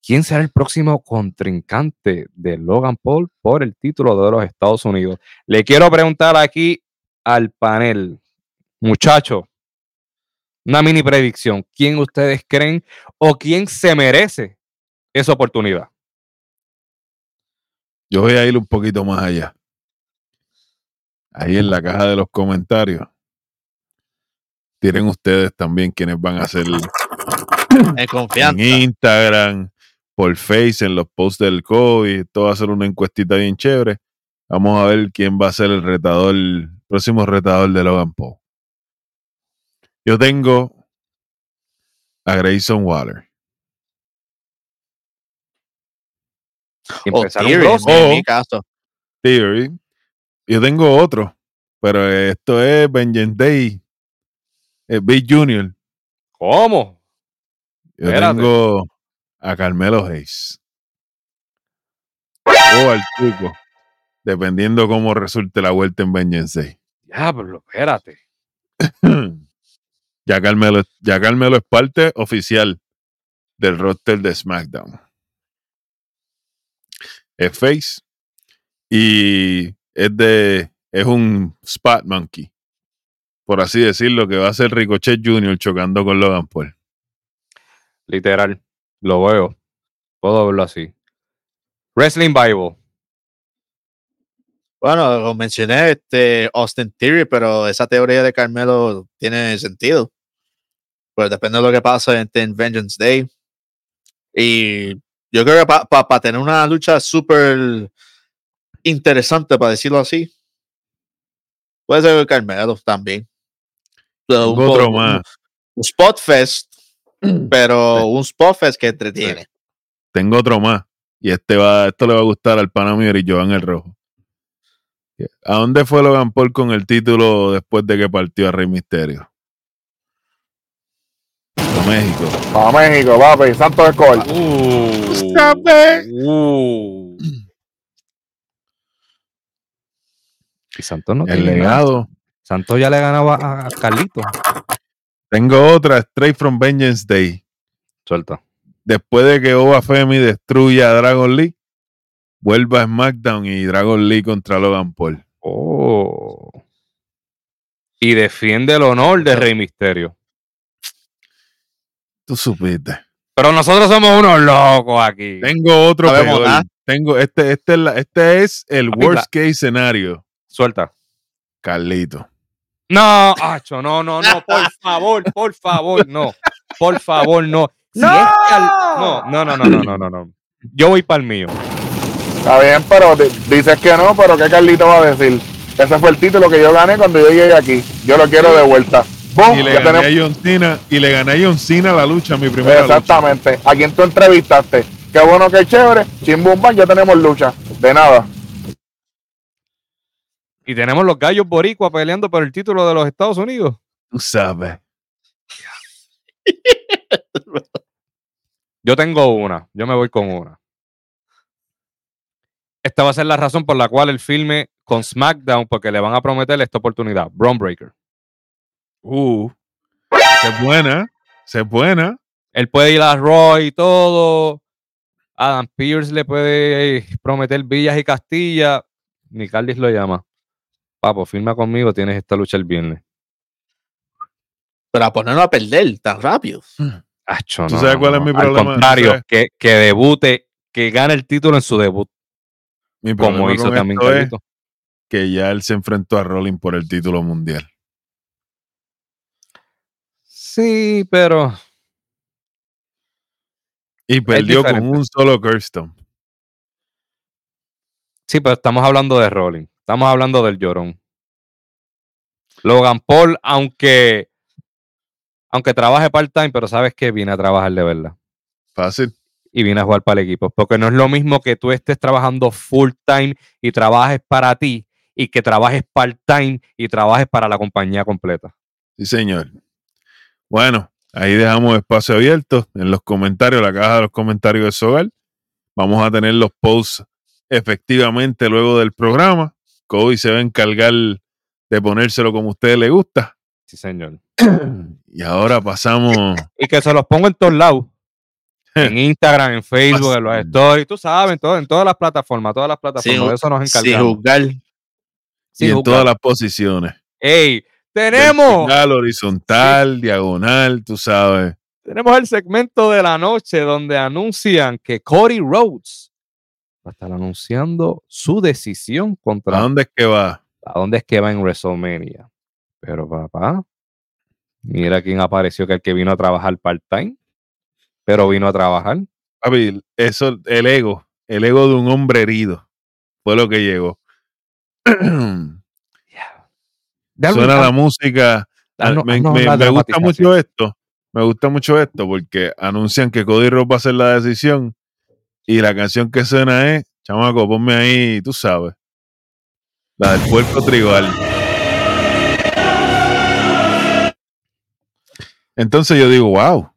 quién será el próximo contrincante de Logan Paul por el título de los Estados Unidos. Le quiero preguntar aquí al panel, muchachos, una mini predicción. ¿Quién ustedes creen o quién se merece esa oportunidad? Yo voy a ir un poquito más allá. Ahí en la caja de los comentarios. Tienen ustedes también quienes van a hacer <laughs> en. Instagram, por Face, en los posts del COVID. Esto va a ser una encuestita bien chévere. Vamos a ver quién va a ser el retador, el próximo retador de Logan Paul. Yo tengo a Grayson Waller. O Theory, roster. en Oh. mi caso. Theory. Yo tengo otro, pero esto es Vengeance Day. eh, Big Junior. ¿Cómo? Yo Espérate. tengo a Carmelo Hayes. O al Tuco. Dependiendo cómo resulte la vuelta en Vengeance Day. Diablo, espérate. <clears throat> ya, Carmelo, ya Carmelo es parte oficial del roster de SmackDown. Es Face. Y es de. Es un Spot Monkey. Por así decirlo, que va a ser Ricochet Jr. chocando con Logan Paul. Literal. Lo veo. Puedo verlo así. Wrestling Bible. Bueno, lo mencioné, este Austin Theory, pero esa teoría de Carmelo tiene sentido. Pues depende de lo que pase en, en Vengeance Day. Y yo creo que para tener una lucha súper interesante, para decirlo así, puede ser Carmelo también. So, Tengo otro más. Un Spot Fest, <clears throat> pero un Spot Fest que entretiene. Tengo otro más. Y este va, esto le va a gustar al pana mío y Joan el Rojo. ¿A dónde fue Logan Paul con el título después de que partió a Rey Misterio? A México. A México, papi. Santos Escobar. Uh, uh. Y Santos no El tiene nada. legado. Santos ya le ganaba a, a Carlito. Tengo otra, Straight from Vengeance Day. Suelta. Después de que Oba Femi destruya a Dragon Lee, vuelva a SmackDown y Dragon Lee contra Logan Paul. Oh. Y defiende el honor de Rey Misterio. Tú supiste. Pero nosotros somos unos locos aquí. Tengo otro peor. nada. Tengo, este, este, este es el Papi, worst case scenario. Suelta. Carlito. No, Acho, no, no, no, por <laughs> favor, por favor, no. Por favor, no. Si ¡No! es Cal- no, no, no, no, no, no, no, no. Yo voy para el mío. Está bien, pero di- dices que no, pero ¿qué Carlito va a decir? Ese fue el título que yo gané cuando yo llegué aquí. Yo lo quiero de vuelta. ¡Bum! Y le gané tenemos- a John Cena. Y le gané a John Cena la lucha, mi primera lucha. Exactamente. A quien tú entrevistaste. Qué bueno, qué chévere. Chimbumban, ya tenemos lucha. De nada. Y tenemos los gallos boricua peleando por el título de los Estados Unidos. Tú sabes. Yo tengo una. Yo me voy con una. Esta va a ser la razón por la cual el filme con SmackDown, porque le van a prometer esta oportunidad. Braun Breaker. Uh. Se es buena. Se es buena. Él puede ir a Roy y todo. Adam Pierce le puede prometer villas y Castilla. Ni Caldis lo llama. Papo, firma conmigo, tienes esta lucha el viernes. Pero a ponerlo a perder tan rápido. Acho, ¿Tú no, sabes no, cuál es mi Al problema? ¿Tú contrario, sabes? que, que debute, que gane el título en su debut, Mi como problema hizo con también esto es que ya él se enfrentó a Rolling por el título mundial. Sí, pero Y perdió con un solo Kirsten. Sí, pero estamos hablando de Rolling. Estamos hablando del llorón. Logan Paul, aunque, aunque trabaje part-time, pero sabes que viene a trabajar de verdad. Fácil. Y viene a jugar para el equipo. Porque no es lo mismo que tú estés trabajando full-time y trabajes para ti y que trabajes part-time y trabajes para la compañía completa. Sí, señor. Bueno, ahí dejamos espacio abierto en los comentarios, la caja de los comentarios de Sogal. Vamos a tener los posts efectivamente luego del programa. Kobe se va a encargar de ponérselo como a ustedes les gusta. Sí, señor. <clears throat> Y ahora pasamos. Y que se los pongo en todos lados. <laughs> En Instagram, en Facebook, en los stories, tú sabes, en, todo- en todas las plataformas, todas las plataformas. de eso nos Sin encargamos. juzgar. Sin y en juzgar. todas las posiciones. ¡Ey! ¡Tenemos! Vertical, horizontal, diagonal, tú sabes. Tenemos el segmento de la noche donde anuncian que Cody Rhodes va a estar anunciando su decisión ¿A contra dónde es que va? a dónde es que va en WrestleMania. Pero papá, mira quién apareció que el que vino a trabajar part-time, pero vino a trabajar. Papi, eso, el ego, el ego de un hombre herido fue lo que llegó. <clears throat> Dale, Suena la música. Ah, me, haznos me- gusta mucho esto. Me gusta mucho esto porque anuncian que Cody Rhodes va a hacer la decisión y la canción que suena es, chamaco, ponme ahí, tú sabes, la del puerco tribal. Entonces yo digo, wow.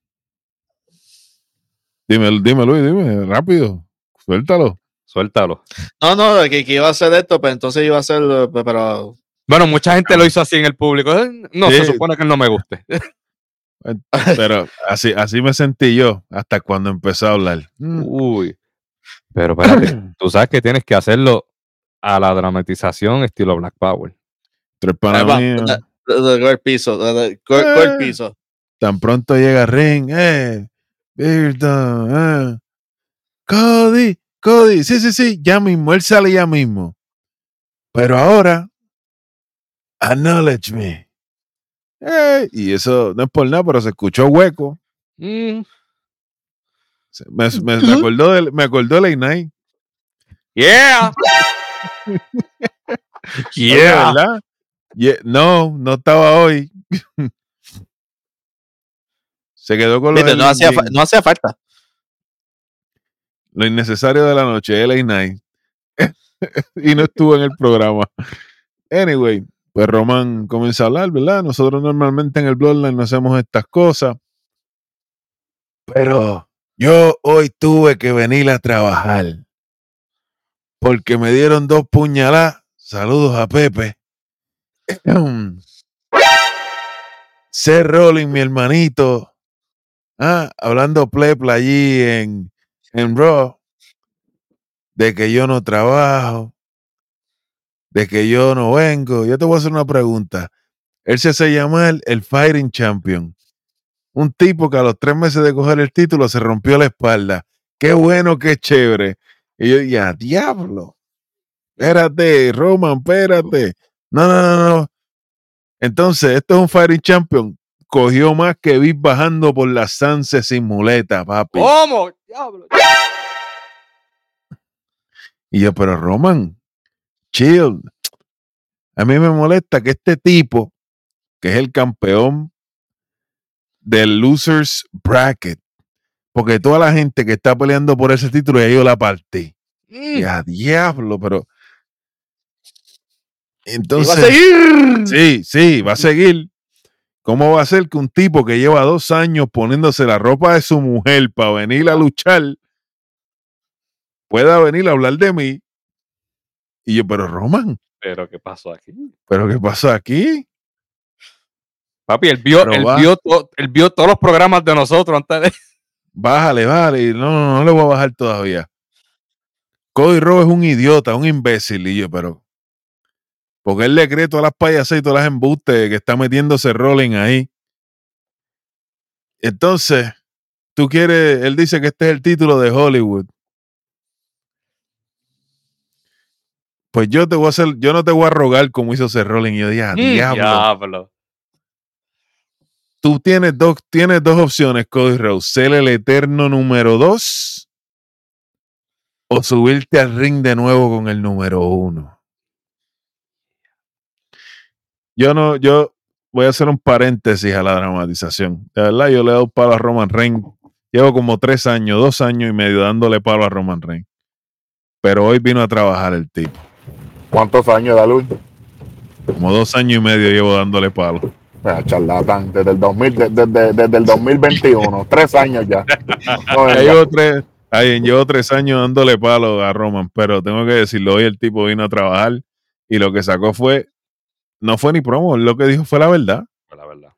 Dime, dime, Luis, dime, rápido, suéltalo. Suéltalo. No, no, que, que iba a hacer esto, pero entonces iba a hacer, eh, pero Bueno, mucha gente lo hizo así en el público. Eh, No, se supone que él no me guste. <laughs> Pero así, así me sentí yo hasta cuando empezó a hablar. Mm, Uy. Pero espérate, <clears throat> tú sabes que tienes que hacerlo a la dramatización estilo Black Power. Tres el piso, piso. Tan pronto llega Ring, eh, eh. Cody, Cody, sí, sí, sí, ya mismo, él sale ya mismo. Pero ahora, acknowledge me. Eh, y eso no es por nada, pero se escuchó hueco. Mm, Me, <laughs> me- me acordó de, me acordó de Late Night. <laughs> Yeah. Oye, ¿verdad? Ye- no, no estaba hoy. <laughs> se quedó con lo, Viste, no, hacía, no hacía falta. lo innecesario de la noche, LA Night. y no estuvo en el programa. Anyway, pues Román comienza a hablar, ¿verdad? Nosotros normalmente en el Bloodline no hacemos estas cosas. Pero yo hoy tuve que venir a trabajar. Porque me dieron dos puñaladas. Saludos a Pepe. Seth Rollins, mi hermanito. Ah, hablando plepla allí en, en Raw. De que yo no trabajo. De que yo no vengo. Yo te voy a hacer una pregunta. Él se hace llamar el Fighting Champion. Un tipo que a los tres meses de coger el título se rompió la espalda. Qué bueno, qué chévere. Y yo, ya, diablo. Espérate, Roman, espérate. No, no, no, no. Entonces, esto es un Fighting Champion. Cogió más que vi bajando por la Sanse sin muleta, papi. ¿Cómo? Diablo. Y yo, pero Roman, chill. A mí me molesta que este tipo, que es el campeón del Losers Bracket, porque toda la gente que está peleando por ese título ya yo la partí. Mm, Y a diablo, pero. Y va a Entonces. seguir. Sí, sí, va a seguir. ¿Cómo va a ser que un tipo que lleva dos años poniéndose la ropa de su mujer para venir a luchar pueda venir a hablar de mí? Y yo, pero Roman, Pero ¿qué pasó aquí? ¿pero qué pasó aquí? Papi, él vio, él vio, to- él vio todos los programas de nosotros antes de. <laughs> Bájale, bájale. No, no, no le voy a bajar todavía. Cody Rhodes es un idiota, un imbécil. Y yo, pero. Porque él le cree todas las payasas y todas las embustes que está metiéndose Rolling ahí. Entonces, tú quieres. Él dice que este es el título de Hollywood. Pues yo te voy a hacer, yo no te voy a rogar como hizo ese Rolling. Y yo dije, "Ah, diablo. diablo. tú tienes dos, tienes dos opciones, Cody Rhodes. Ser el eterno número dos o subirte al ring de nuevo con el número uno. Yo no, yo voy a hacer un paréntesis a la dramatización. De verdad, yo le doy palo a Roman Reigns. Llevo como tres años, dos años y medio dándole palo a Roman Reigns. Pero hoy vino a trabajar el tipo. ¿Cuántos años da Luis? Como dos años y medio llevo dándole palo. Mira, charlatán, desde el, 2000, de- desde, desde el 2021, <laughs> tres años ya. <laughs> No, Ya llevo tres, ahí, llevo tres años dándole palo a Roman, pero tengo que decirlo, hoy el tipo vino a trabajar y lo que sacó fue, no fue ni promo, lo que dijo fue la verdad. La verdad.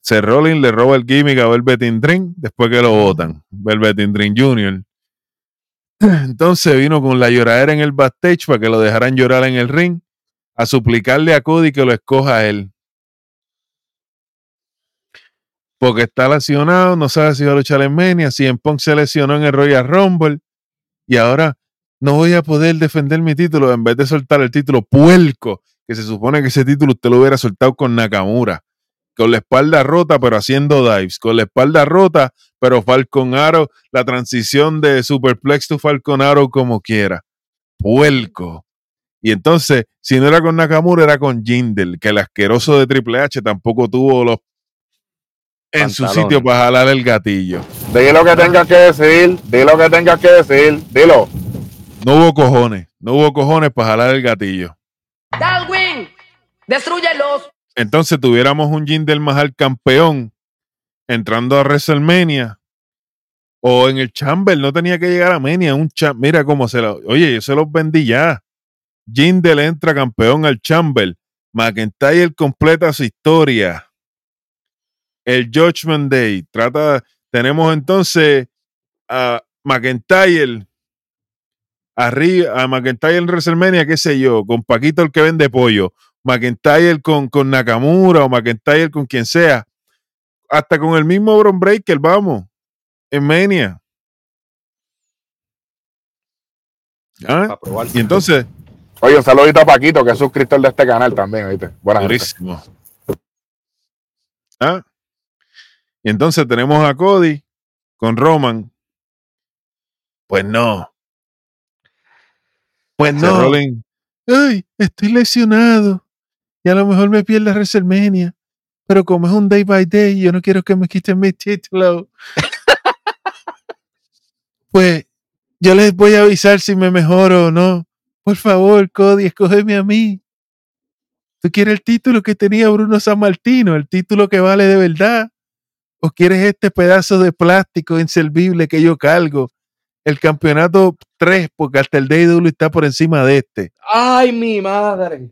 Seth Rollins le roba el gimmick a Velveteen Dream después que lo votan, Velveteen Dream Jr. Entonces vino con la lloradera en el backstage para que lo dejaran llorar en el ring, a suplicarle a Cody que lo escoja a él. Porque está lesionado, no sabe si va a luchar en Mania, si en Punk se lesionó en el Royal Rumble y ahora no voy a poder defender mi título en vez de soltar el título puerco, que se supone que ese título usted lo hubiera soltado con Nakamura con la espalda rota, pero haciendo dives, con la espalda rota, pero Falcon Arrow, la transición de Superplex to Falcon Arrow como quiera. Puerco. Y entonces, si no era con Nakamura, era con Jindel, que el asqueroso de Triple H tampoco tuvo los en su sitio para jalar el gatillo. Di lo que tengas que decir, di lo que tengas que decir, dilo. No hubo cojones, no hubo cojones para jalar el gatillo. Darwin, destruyelos. Entonces tuviéramos un Jindel Mahal campeón entrando a WrestleMania o en el Chamber, no tenía que llegar a Mania, un mira cómo se lo, oye, yo se los vendí ya. Jindel entra campeón al Chamber, McIntyre completa su historia. El Judgment Day, trata, tenemos entonces a McIntyre arriba, a McIntyre en WrestleMania, qué sé yo, con Paquito el que vende pollo. McIntyre con, con Nakamura o McIntyre con quien sea. Hasta con el mismo Bron Breaker, vamos. En Mania. ¿Ah? Y entonces, Oye, un saludito a Paquito, que es suscriptor de este canal también, ¿viste? Buenas durísimo. ¿Ah? Y entonces tenemos a Cody con Roman. Pues no. Pues no. Ay, estoy lesionado. Y a lo mejor me pierda WrestleMania. Pero como es un day by day, yo no quiero que me quiten mi título. <laughs> pues yo les voy a avisar si me mejoro o no. Por favor, Cody, escógeme a mí. ¿Tú quieres el título que tenía Bruno San Martino? ¿El título que vale de verdad? ¿O quieres este pedazo de plástico inservible que yo cargo? El campeonato 3, porque hasta el DW está por encima de este. ¡Ay, mi madre!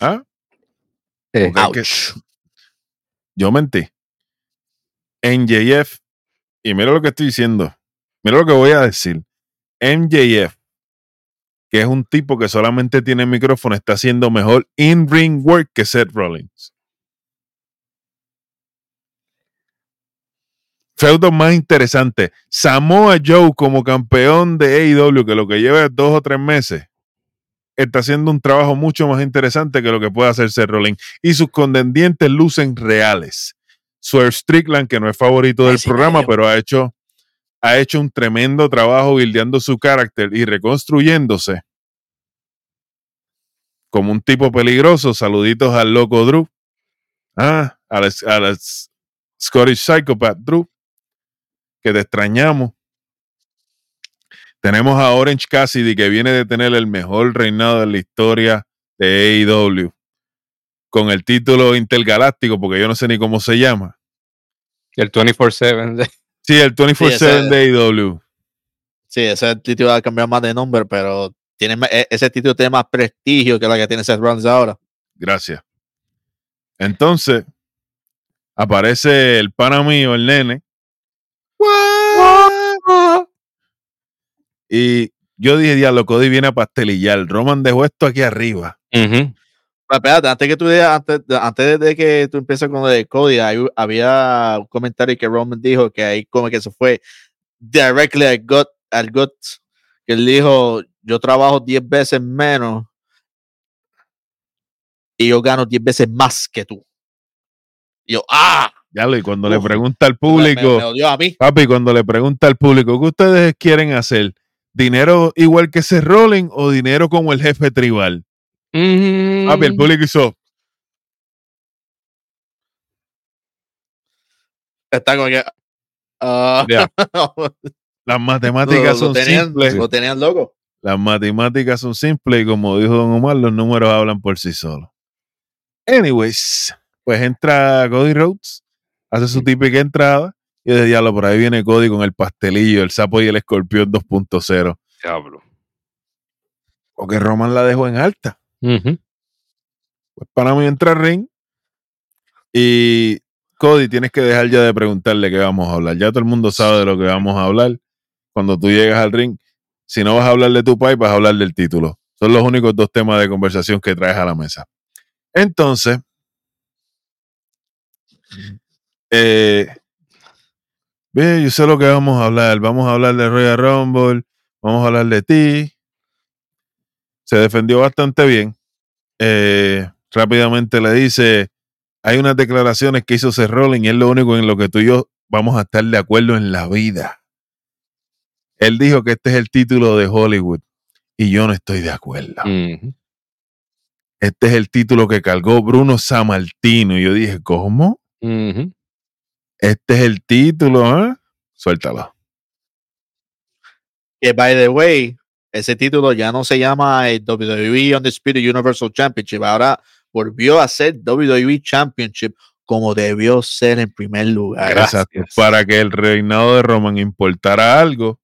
¿Ah? Eh, Porque es que- yo mentí. MJF, y mira lo que estoy diciendo. Mira lo que voy a decir. MJF, que es un tipo que solamente tiene micrófono, está haciendo mejor in-ring work que Seth Rollins. Feudo más interesante. Samoa Joe como campeón de AEW, que lo que lleva es dos o tres meses, está haciendo un trabajo mucho más interesante que lo que puede hacer Seth Rollins y sus contendientes lucen reales. Swerve Strickland, que no es favorito del programa, pero ha hecho, ha hecho un tremendo trabajo buildeando su carácter y reconstruyéndose como un tipo peligroso. Saluditos al loco Drew. Ah, a la, a la Scottish Psychopath Drew, que te extrañamos. Tenemos a Orange Cassidy, que viene de tener el mejor reinado de la historia de AEW, con el título intergaláctico, porque yo no sé ni cómo se llama. el 24-7. Sí, el 24-7 ese- de AEW. Sí, ese título va a cambiar más de nombre, pero tiene, e- ese título tiene más prestigio que la que tiene Seth Rollins ahora. Gracias. Entonces, aparece el pana mío, el nene. Y yo dije, diablo, Cody viene a pastelillar. Roman dejó esto aquí arriba. Ujú. Pero espérate, antes que tú digas- antes, antes de que tú empieces con lo de Cody, hay- había un comentario que Roman dijo que ahí como que se fue directly al gut, al gut, que él dijo, yo trabajo 10 veces menos y yo gano 10 veces más que tú. Y yo, ah, Ya lo, y cuando le pregunta al público, me, me a mí. papi, cuando le pregunta al público, ¿qué ustedes quieren hacer? ¿Dinero igual que ese Rolling o dinero como el jefe tribal? Mm, Papi, el público hizo, Está como que, ah, <laughs> las lo, matemáticas lo son tenían, simples. lo tenían loco. Las matemáticas son simples y como dijo Don Omar, los números hablan por sí solos. Anyways, pues entra Cody Rhodes, hace su típica entrada y de diablo por ahí viene Cody con el pastelillo, el sapo y el escorpión 2.0. Diablo. Porque Roman la dejó en alta. Pues para mí entra al ring y Cody tienes que dejar ya de preguntarle qué vamos a hablar. Ya todo el mundo sabe de lo que vamos a hablar. Cuando tú llegas al ring, si no vas a hablar de tu país, vas a hablar del título. Son los únicos dos temas de conversación que traes a la mesa. Entonces, eh, ve, yo sé lo que vamos a hablar. Vamos a hablar de Royal Rumble, vamos a hablar de ti. Se defendió bastante bien. Eh, rápidamente le dice, hay unas declaraciones que hizo Seth Rollins y es lo único en lo que tú y yo vamos a estar de acuerdo en la vida. Él dijo que este es el título de Hollywood y yo no estoy de acuerdo. Este es el título que cargó Bruno Sammartino. Y yo dije, ¿cómo? Este es el título, ¿ah? Suéltalo. Que by the way, ese título ya no se llama el WWE Undisputed Universal Championship, ahora volvió a ser WWE Championship como debió ser en primer lugar. Gracias. Para que el reinado de Roman importara algo.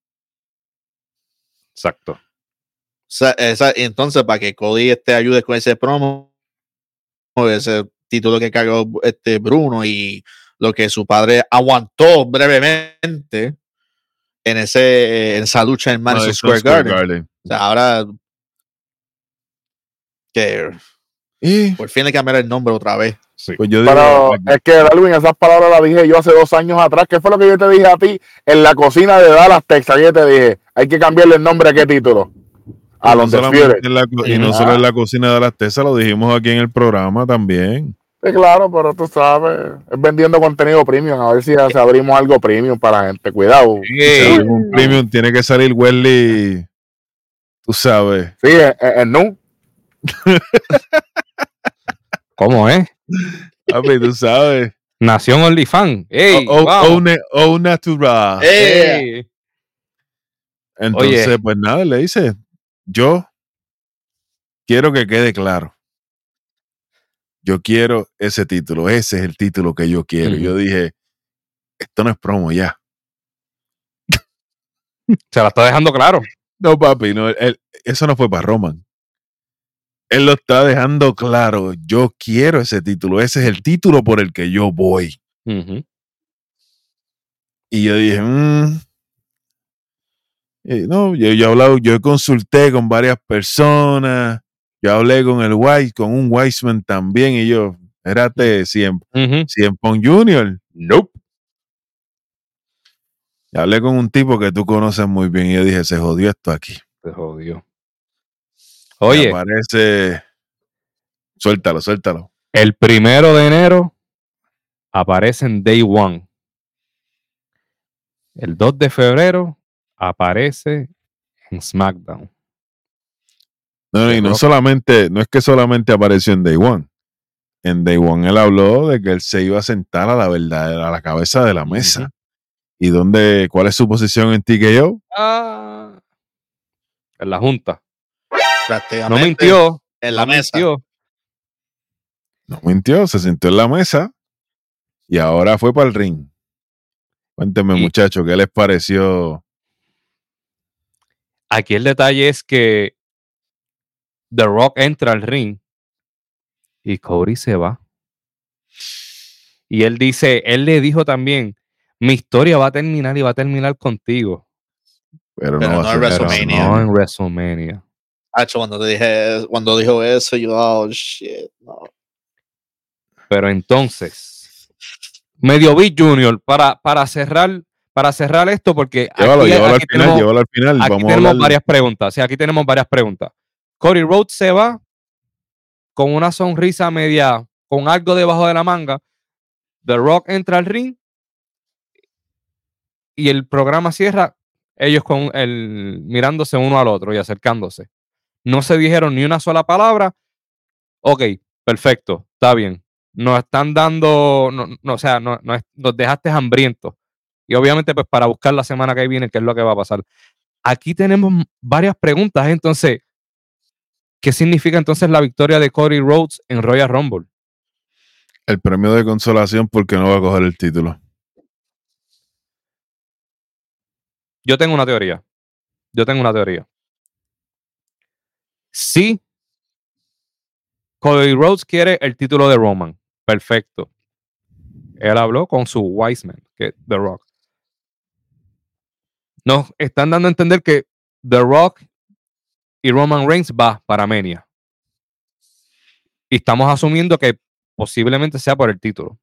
Exacto. O sea, esa- entonces, para que Cody te ayude con ese promo, ese título que cargó este Bruno y lo que su padre aguantó brevemente en ese en esa lucha en Madison Square Garden. O sea, ahora que Y por fin le cambiaron el nombre otra vez. Sí. pues yo digo, Pero es que, Darwin, esas palabras las dije yo hace dos años atrás. ¿Qué fue lo que yo te dije a ti en la cocina de Dallas, Texas? Yo te dije, hay que cambiarle el nombre a qué título. A no los solamente Undisputed. en la co- y no solo en la cocina de las tesas, lo dijimos aquí en el programa también. Sí, claro, pero tú sabes, es vendiendo contenido premium. A ver si si abrimos algo premium para la gente. Cuidado. Si Ey, abrimos un premium, tiene que salir Wesley, tú sabes. Sí, en, en- en Nu. <laughs> ¿Cómo es? Papi, tú sabes. Nación OnlyFans. Ey, O- o- wow. Own it- own natural. ¡Eh! Ey. Entonces, Oye. pues nada, le dice, yo quiero que quede claro. Yo quiero ese título, ese es el título que yo quiero. Yo dije, esto no es promo ya. Se la está dejando claro. No, papi, no, él- eso no fue para Roman. Él lo está dejando claro. Yo quiero ese título. Ese es el título por el que yo voy. Y yo dije, mm. Eh, no, yo, yo he hablado, yo consulté con varias personas. Yo hablé con el Wise, con un Wiseman también. Y yo, espérate, 100, Ujú. 100 Pong Junior. Nope. Y hablé con un tipo que tú conoces muy bien. Y yo dije, se jodió esto aquí. Se jodió. Oye, Aparece. Suéltalo, suéltalo. el primero de enero aparece en Day One. El 2 de febrero aparece en SmackDown. No, no, y no solamente, no es que solamente apareció en Day One. En Day One él habló de que él se iba a sentar a la verdad, a la cabeza de la mesa. ¿Y dónde, cuál es su posición en TKO? Ah, en la junta. No mintió. en la no mesa. mintió. No mintió, se sentó en la mesa y ahora fue para el ring. Cuéntenme, Y- muchachos, ¿qué les pareció? Aquí el detalle es que The Rock entra al ring y Cody se va. Y él dice, él le dijo también, mi historia va a terminar y va a terminar contigo, Pero, Pero no, no en WrestleMania. no en WrestleMania. Hacho, cuando te dije, cuando dijo eso, yo, oh shit, no. Pero entonces, Medio Beat Junior, para, para cerrar, para cerrar esto, porque Llévalo, aquí, llévalo aquí al final, tenemos, llévalo al final. aquí Vamos a tenemos varias preguntas. Sí, aquí tenemos varias preguntas. Cody Rhodes se va con una sonrisa media, con algo debajo de la manga. The Rock entra al ring y el programa cierra, ellos con el mirándose uno al otro y acercándose. No se dijeron ni una sola palabra. Ok, perfecto, está bien. Nos están dando, no, o sea, no, no nos dejaste hambrientos. Y obviamente, pues para buscar la semana que viene, qué es lo que va a pasar. Aquí tenemos varias preguntas. Entonces, ¿qué significa entonces la victoria de Cody Rhodes en Royal Rumble? El premio de consolación porque no va a coger el título. Yo tengo una teoría. Yo tengo una teoría. Si Cody Rhodes quiere el título de Roman, perfecto. Él habló con su Wiseman, que es The Rock. Nos están dando a entender que The Rock y Roman Reigns va para Mania. Y estamos asumiendo que posiblemente sea por el título.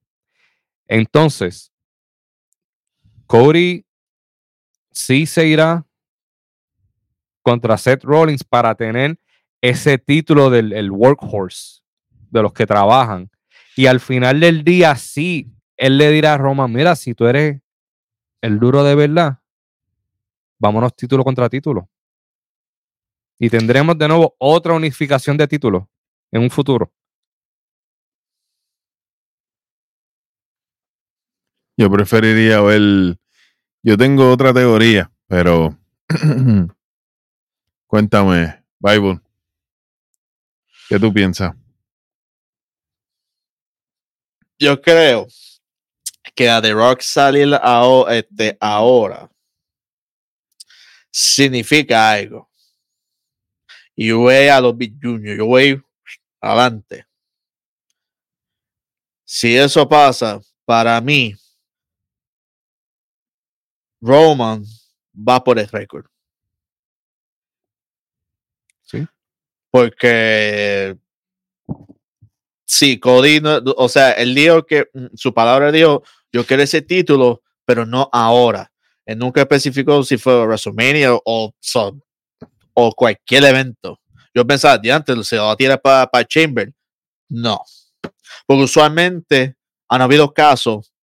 Entonces, Cody sí se irá contra Seth Rollins para tener ese título del el workhorse de los que trabajan. Y al final del día, sí, él le dirá a Roman, mira, si tú eres el duro de verdad, vámonos título contra título. Y tendremos de nuevo otra unificación de títulos en un futuro. Yo preferiría ver. Yo tengo otra teoría, pero. <clears throat> Cuéntame, Bible. ¿Qué tú piensas? Yo creo que a The Rock salir aho- este, ahora significa algo. Y yo voy a los Big Junior, yo voy adelante. Si eso pasa, para mí, Roman va por el récord. Sí. Porque sí, Cody, no- o sea, él dijo que mm, su palabra dijo, yo quiero ese título, pero no ahora. Él nunca especificó si fue WrestleMania o, so- o cualquier evento. Yo pensaba, de antes se lo va a tirar para Chamber. No. Porque usualmente han habido casos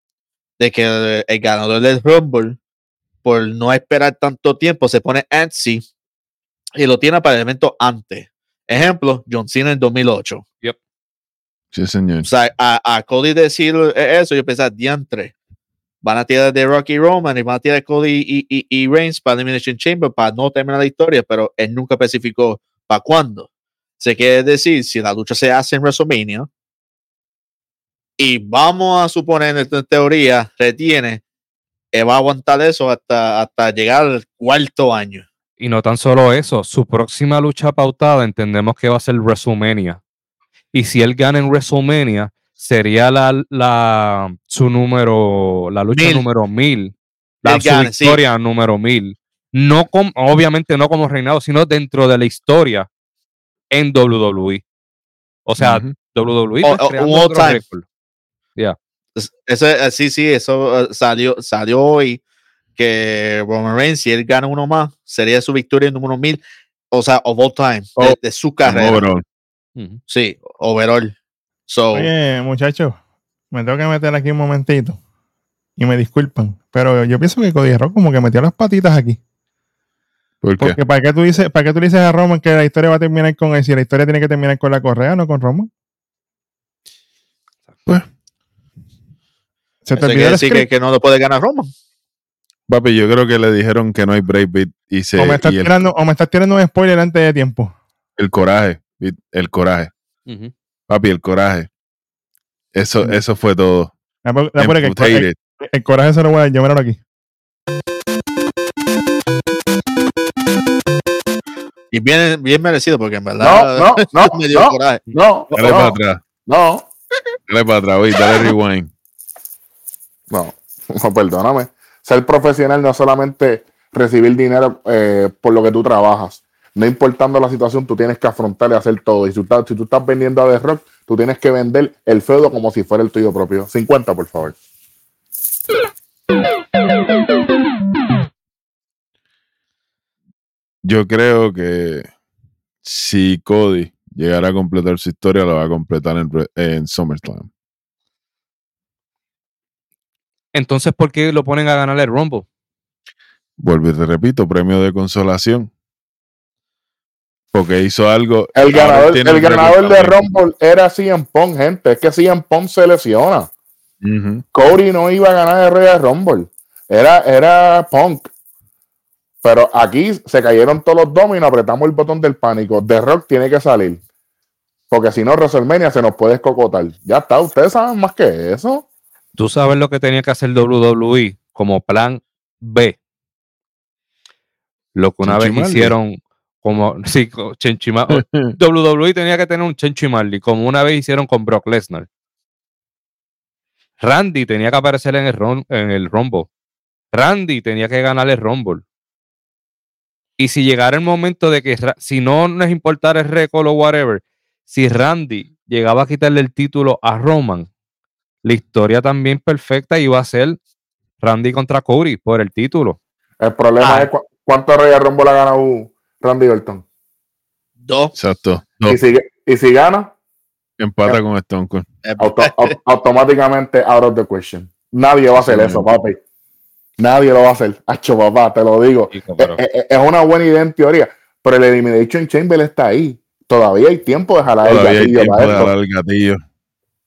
de que el, el ganador del Rumble, por no esperar tanto tiempo, se pone antsy y lo tiene para el evento antes. Ejemplo, John Cena en 2008. Sí, señor. O sea, a, a Cody decir eso, yo pensaba, diantre. Van a tirar de Rocky Roman y van a tirar Cody y, y, Reigns para Elimination Chamber para no terminar la historia, pero él nunca especificó para cuándo. Se quiere decir, si la lucha se hace en WrestleMania y vamos a suponer en teoría, retiene, él va a aguantar eso hasta, hasta llegar al cuarto año. Y no tan solo eso, su próxima lucha pautada entendemos que va a ser WrestleMania. Y si él gana en WrestleMania, sería la, la su número, la lucha Mil. número mil, la su sí. victoria número mil. No com- obviamente no como reinado, sino dentro de la historia en WWE. O sea, Ujú. WWE O- o- otro récord. Eso, eh, sí, sí, eso eh, salió, salió hoy que Roman Reigns, si él gana uno más, sería su victoria número mil, o sea, of all time, de, Oh, de su carrera. Overall. Sí, overall. So, Oye, muchachos, me tengo que meter aquí un momentito. Y me disculpan. Pero yo pienso que Cody Rock como que metió las patitas aquí. ¿Por qué? Porque ¿para qué tú dices, para qué tú dices a Roman que la historia va a terminar con él? Si la historia tiene que terminar con la correa, no con Roman. Pues. Se te olvidó decir que, no lo puede ganar Roman. Papi, yo creo que le dijeron que no hay breakbeat y, se, o, me estás y el, tirando, o me estás tirando un spoiler antes de tiempo. el coraje. Beat, El coraje. Papi, el coraje. Eso, eso fue todo. La, la- el, el- el coraje se lo voy a míralo aquí. Y bien, bien merecido, porque en verdad No, <laughs> no, no, <laughs> me dio no. coraje. No, Dale para no, atrás. no, Dale para atrás. Oye, dale rewind. no, <laughs> no, perdóname. Ser profesional no es solamente recibir dinero eh, por lo que tú trabajas, no importando la situación, tú tienes que afrontar y hacer todo. Y si tú, estás- si tú estás vendiendo a The Rock, tú tienes que vender el feudo como si fuera el tuyo propio. 50, por favor. Yo creo que si Cody llegara a completar su historia, la va a completar en, en SummerSlam. Entonces, ¿por qué lo ponen a ganar el Rumble? Vuelvo y te repito, premio de consolación. Porque hizo algo. El ganador, el ganador de. Rumble era CM Punk, gente. Es que CM Punk se lesiona. Cody no iba a ganar el Royal Rumble. Era, era Punk. Pero aquí se cayeron todos los dominos, apretamos el botón del pánico. The Rock tiene que salir. Porque si no, WrestleMania se nos puede escocotar. Ya está, ustedes saben más que eso. Tú sabes lo que tenía que hacer WWE como plan B. Lo que una vez hicieron como <laughs> sí, Chenchima- <laughs> WWE tenía que tener un Chencho y Marley, como una vez hicieron con Brock Lesnar. Randy tenía que aparecer en el, ron- en el Rumble. Randy tenía que ganar el Rumble. Y si llegara el momento de que, si no les importara el récord o whatever, si Randy llegaba a quitarle el título a Roman, la historia también perfecta iba a ser Randy contra Cody por el título. El problema Ah. es cu- cuánto Royal Rumble ha ganado Randy Orton. Dos. Exacto. Y, si, y si gana, empata con Stone Cold. Eh, auto- au- automáticamente out of the question. Nadie va a hacer Sí, eso, papi. Nadie lo va a hacer. Hacho, papá, te lo digo. Pero- Eh, eh, es una buena idea en teoría, pero el Elimination Chamber está ahí. Todavía hay tiempo de jalar el Todavía hay gatillo tiempo para de jalar el gatillo.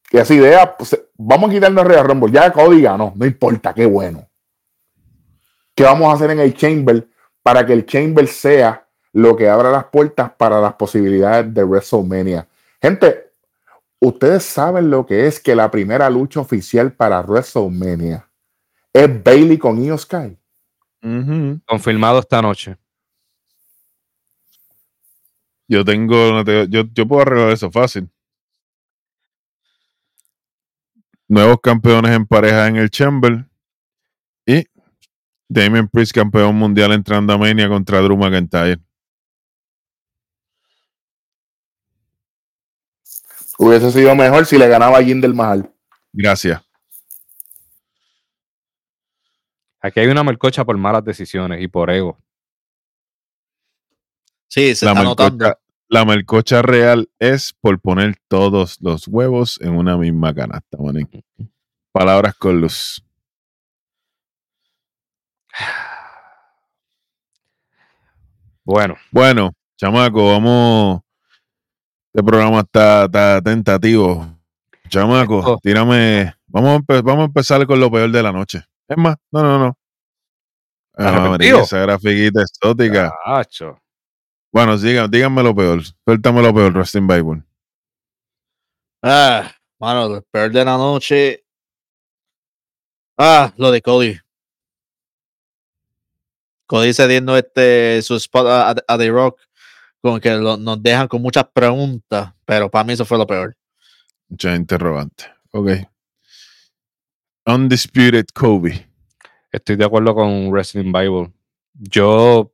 Que esa idea, pues, vamos a quitarnos Royal Rumble. Ya Cody ganó, no importa, qué bueno. ¿Qué vamos a hacer en el Chamber para que el Chamber sea lo que abra las puertas para las posibilidades de WrestleMania? Gente, ustedes saben lo que es que la primera lucha oficial para WrestleMania es Bailey con Io Sky. Confirmado esta noche. Yo tengo, yo, yo puedo arreglar eso fácil. Nuevos campeones en pareja en el Chamber. Y Damien Priest, campeón mundial en Trandamania contra Drew McIntyre. Hubiese sido mejor si le ganaba a Jinder Mahal. Gracias. Aquí hay una melcocha por malas decisiones y por ego. Sí, se La está notando. la melcocha real es por poner todos los huevos en una misma canasta, manín. Palabras con luz. Bueno, Bueno, chamaco, vamos. Este programa está, está tentativo. Chamaco, tírame. Vamos a, vamos a empezar con lo peor de la noche. Es más, no, no, no. Ah, esa grafiquita exótica. cacho. Bueno, diga- díganme lo peor. Suéltame lo peor, Wrestling Bible. Ah, mano, lo peor de la noche. Ah, lo de Cody. Cody cediendo este su spot a, a- a The Rock. Como que lo- nos dejan con muchas preguntas. Pero para mí eso fue lo peor. Muchas interrogantes. Ok. Undisputed Kobe. Estoy de acuerdo con Wrestling Bible. Yo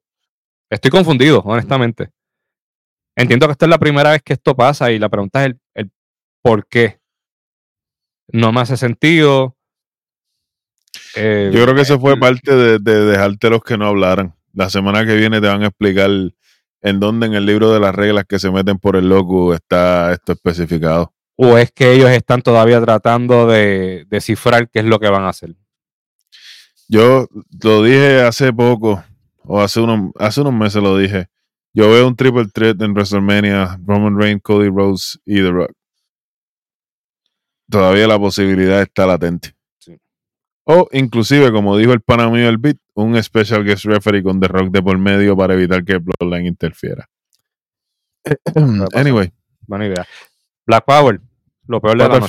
estoy confundido, honestamente. Entiendo que esta es la primera vez que esto pasa y la pregunta es el, el por qué. No me hace sentido. Eh, Yo creo que eso fue el- parte de, de dejarte los que no hablaran. La semana que viene te van a explicar en dónde en el libro de las reglas que se meten por el loco está esto especificado. o es que ellos están todavía tratando de descifrar qué es lo que van a hacer. Yo lo dije hace poco, o hace unos, hace unos meses lo dije. Yo veo un triple threat en WrestleMania, Roman Reigns, Cody Rhodes y The Rock. Todavía la posibilidad está latente. O inclusive, como dijo el pana mío el beat, un special guest referee con The Rock de por medio para evitar que Bloodline interfiera. <coughs> anyway, Buena idea. Black Power, lo peor de la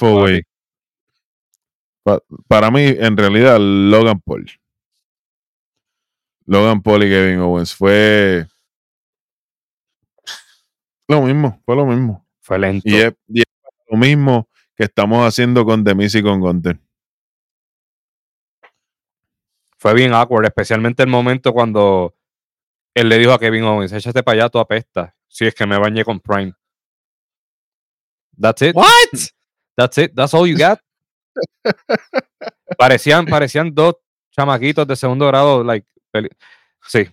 para para mí, en realidad, Logan Paul. Logan Paul y Kevin Owens fue lo mismo, fue lo mismo. Fue lento. Y es, y es lo mismo que estamos haciendo con The Miz y con Gunter. Fue bien awkward, especialmente el momento cuando Él le dijo a Kevin Owens, échate para allá, tu apesta. Si es que me bañé con Prime. That's it. What? That's it. That's all you got. parecían, parecían dos chamaquitos de segundo grado, like, peli- sí.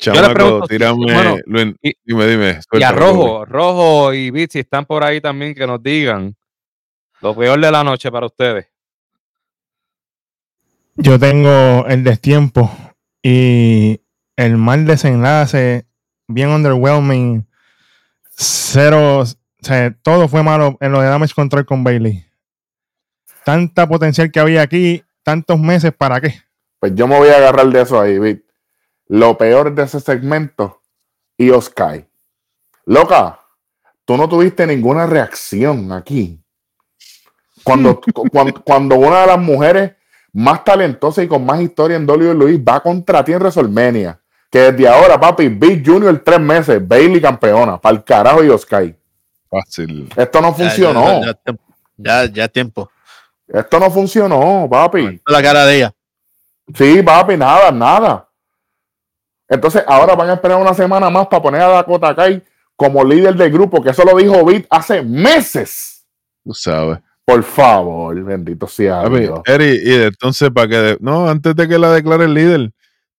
Chamaco, pregunto, tírame. bueno, Luis, y- dime, dime. Y a Rojo, Rojo y si están por ahí también, que nos digan lo peor de la noche para ustedes. Yo tengo el destiempo y el mal desenlace, bien underwhelming. Cero, o sea, todo fue malo en lo de Damage Control con Bailey. Tanta potencial que había aquí, tantos meses, ¿para qué? Pues yo me voy a agarrar de eso ahí, Vic. Lo peor de ese segmento, Io Sky. Loca, tú no tuviste ninguna reacción aquí. Cuando, <laughs> cu- cuando, cuando una de las mujeres más talentosas y con más historia en WWE va contra ti en WrestleMania, que desde ahora, papi, Big Junior tres meses, Bailey campeona, para el carajo Io Sky. Fácil. Esto no funcionó. Ya, ya, ya, tiempo. Esto no funcionó, papi. La cara de ella. Sí, papi, nada, nada. Entonces, ahora van a esperar una semana más para poner a Dakota Kai como líder del grupo, que eso lo dijo Vic hace meses. Tú sabes. Por favor, bendito sea Dios. Eri, y entonces, para que. de- no, antes de que la declare el líder,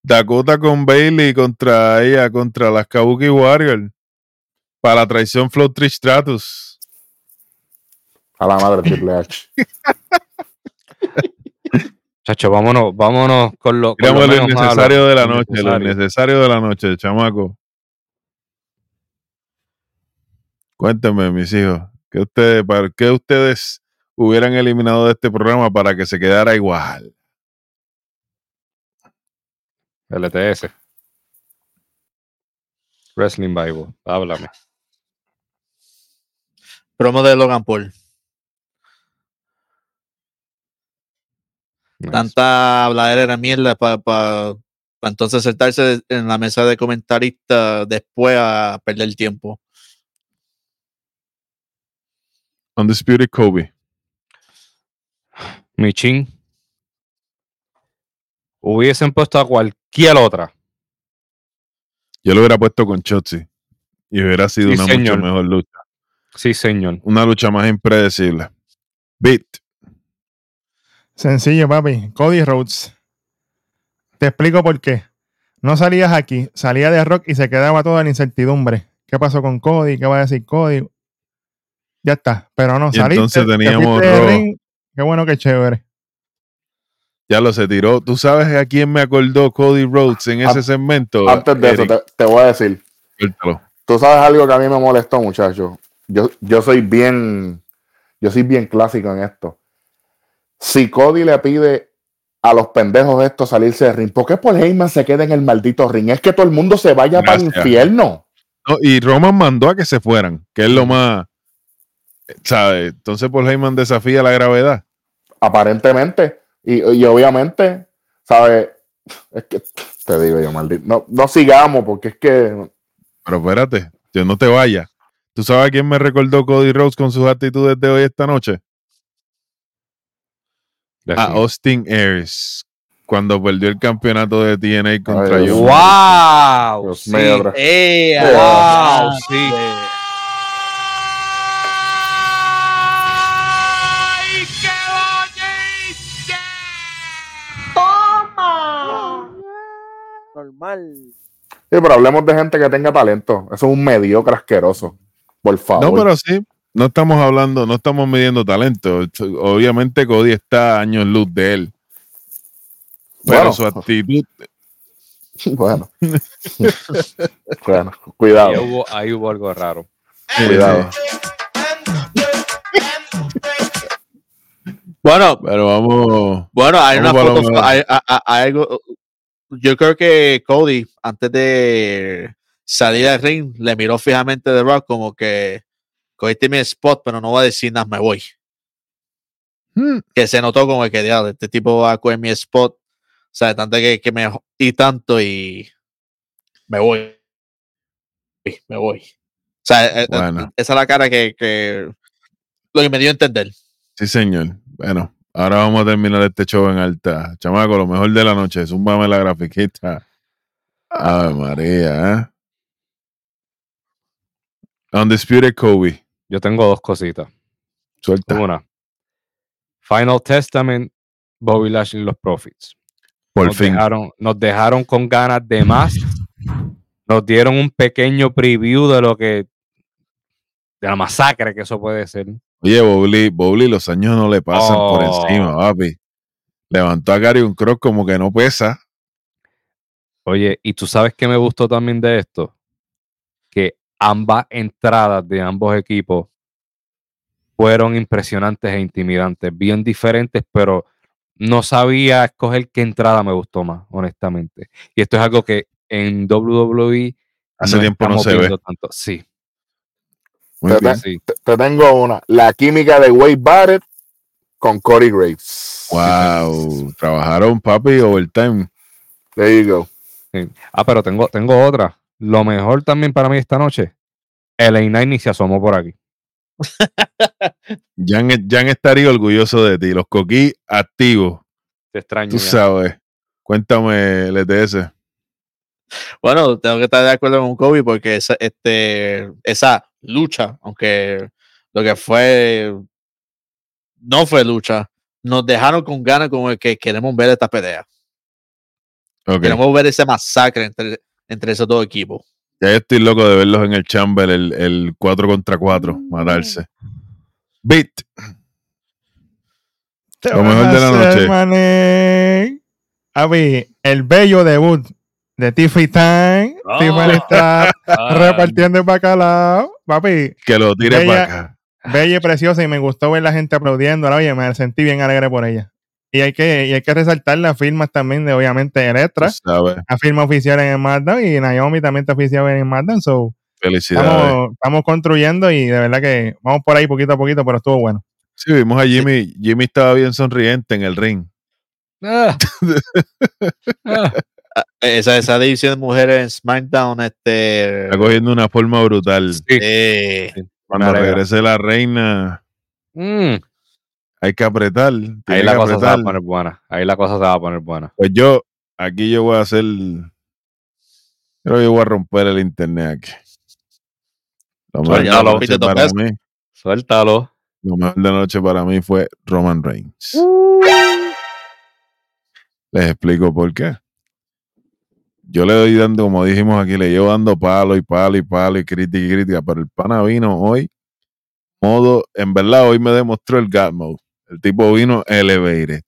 Dakota con Bailey contra ella, contra las Kabuki Warriors. Para la traición Flow Trish Stratus. A la madre Triple H. <laughs> Chacho, vámonos, vámonos con lo, con lo innecesario de la noche, lo innecesario. innecesario de la noche, chamaco. Cuéntenme, mis hijos, ¿qué ustedes, para qué ustedes hubieran eliminado de este programa para que se quedara igual? LTS. Wrestling Bible. Háblame. Promo de Logan Paul. Nice. Tanta habladera de mierda para entonces sentarse en la mesa de comentaristas después a perder el tiempo. Undisputed Kobe. Michin. Hubiesen puesto a cualquier otra. Yo lo hubiera puesto con Chotzi y hubiera sido Sí, una señor. mucho mejor lucha. Sí, señor. Una lucha más impredecible. Beat. Sencillo, papi. Cody Rhodes. Te explico por qué. No salías aquí, salía de Rock y se quedaba toda la incertidumbre. ¿Qué pasó con Cody? ¿Qué va a decir Cody? Ya está. Pero no, Y saliste. entonces te teníamos ring. Qué bueno, qué chévere. Ya lo se tiró. ¿Tú sabes a quién me acordó Cody Rhodes en ese segmento? Antes de eso, te, te voy a decir. Suéltalo. Tú sabes algo que a mí me molestó, muchacho. Yo, yo soy bien, yo soy bien clásico en esto. Si Cody le pide a los pendejos estos salirse del ring, ¿por qué Paul Heyman se queda en el maldito ring? Es que todo el mundo se vaya para el infierno. No, y Roman mandó a que se fueran, que es lo más. ¿Sabes? Entonces Paul Heyman desafía la gravedad. Aparentemente. Y, y obviamente, ¿sabes? Es que te digo yo, maldito. No, no sigamos, porque es que. Pero espérate, yo no te vayas. ¿Tú sabes a quién me recordó Cody Rhodes con sus actitudes de hoy esta noche? A. Austin Aries, cuando perdió el campeonato de TNA contra Dios John. mío. ¡Wow! Dios Sí. mío. ¡Eh! ¡Wow! sí. Normal. Sí, pero hablemos de gente que tenga talento. Eso es un mediocre asqueroso. Por favor. No, pero sí, no estamos hablando, no estamos midiendo talento. Obviamente Cody está a años luz de él. Pero Bueno. su actitud, <laughs> Bueno. <laughs> bueno, Ahí cuidado. hubo, ahí hubo algo raro. Cuidado. Bueno, pero vamos. bueno, hay una Vamos foto, hay algo. Yo creo que Cody, antes de salir al ring, le miró fijamente de Rock como que cogiste mi spot, pero no va a decir nada, me voy. Hmm, Que se notó como que "Diablo, este tipo va a coger mi spot. O sea, tanto que, que me y tanto y me voy. Me voy. O sea, eh, Bueno. esa es la cara que, que lo que me dio a entender. Sí, señor. Bueno, ahora vamos a terminar este show en alta. Chamaco, lo mejor de la noche. Zúmbame la grafiquita. Ave María, ¿eh? Undisputed Kobe. Yo tengo dos cositas. Suelta. Una, Final Testament, Bobby Lashley y los Profits. Por nos fin. Dejaron, nos dejaron con ganas de más. Nos dieron un pequeño preview de lo que. de la masacre que eso puede ser. Oye, Bowley, Bowley, los años no le pasan por Oh. encima, papi. Levantó a Gary un cross como que no pesa. Oye, y tú sabes que me gustó también de esto, que ambas entradas de ambos equipos fueron impresionantes e intimidantes, bien diferentes, pero no sabía escoger qué entrada me gustó más, honestamente. Y esto es algo que en WWE Hace tiempo no se ve. tanto. Sí, Muy Te- bien. sí. Te, te tengo una. La química de Wade Barrett con Cody Graves. Wow. Trabajaron, papi, overtime. There you go. sí. Ah, pero tengo, tengo otra. Lo mejor también para mí esta noche, el A9 ni se asomó por aquí. <laughs> Jan, Jan estaría orgulloso de ti. Los coquí activos. Te extraño. Tú ya. sabes. Cuéntame, LTS. Bueno, tengo que estar de acuerdo con Kobe porque esa, este, esa lucha, aunque lo que fue no fue lucha, nos dejaron con ganas como de que queremos ver esta pelea. Queremos ver ese masacre entre, entre esos dos equipos. Ya estoy loco de verlos en el Chamber, el, el 4 contra 4, matarse. Beat. Lo mejor de la noche. noche. Papi, el bello debut de Tiffany Time. Ah. Tiffany está <laughs> Ah, repartiendo el bacalao. Papi, Que lo tire para acá. bella y preciosa y me gustó ver la gente aplaudiendo. Oye, me sentí bien alegre por ella. Y hay que, y hay que resaltar las firmas también de, obviamente, Electra, la firma oficial en el SmackDown y Naomi también está oficial en el SmackDown. So, Felicidades. estamos, estamos construyendo y de verdad que vamos por ahí poquito a poquito, pero estuvo bueno. Sí, vimos a Jimmy. Jimmy estaba bien sonriente en el ring. ah. <laughs> Ah. Esa, esa división de mujeres en SmackDown, este. Está cogiendo una forma brutal. Sí. eh, Cuando regrese la reina, Mm. hay que apretar. Ahí la cosa se va a poner buena. Ahí la cosa se va a poner buena. Pues yo, aquí yo voy a hacer. Creo que yo voy a romper el internet aquí. Lo mejor, de la Suéltalo, noche para mí, Suéltalo. lo mejor de la noche para mí fue Roman Reigns. Les explico por qué. Yo le doy dando, como dijimos aquí, le llevo dando palo y palo y palo y crítica y crítica, pero el pana vino hoy, modo, en verdad hoy me demostró el God. El tipo vino elevated.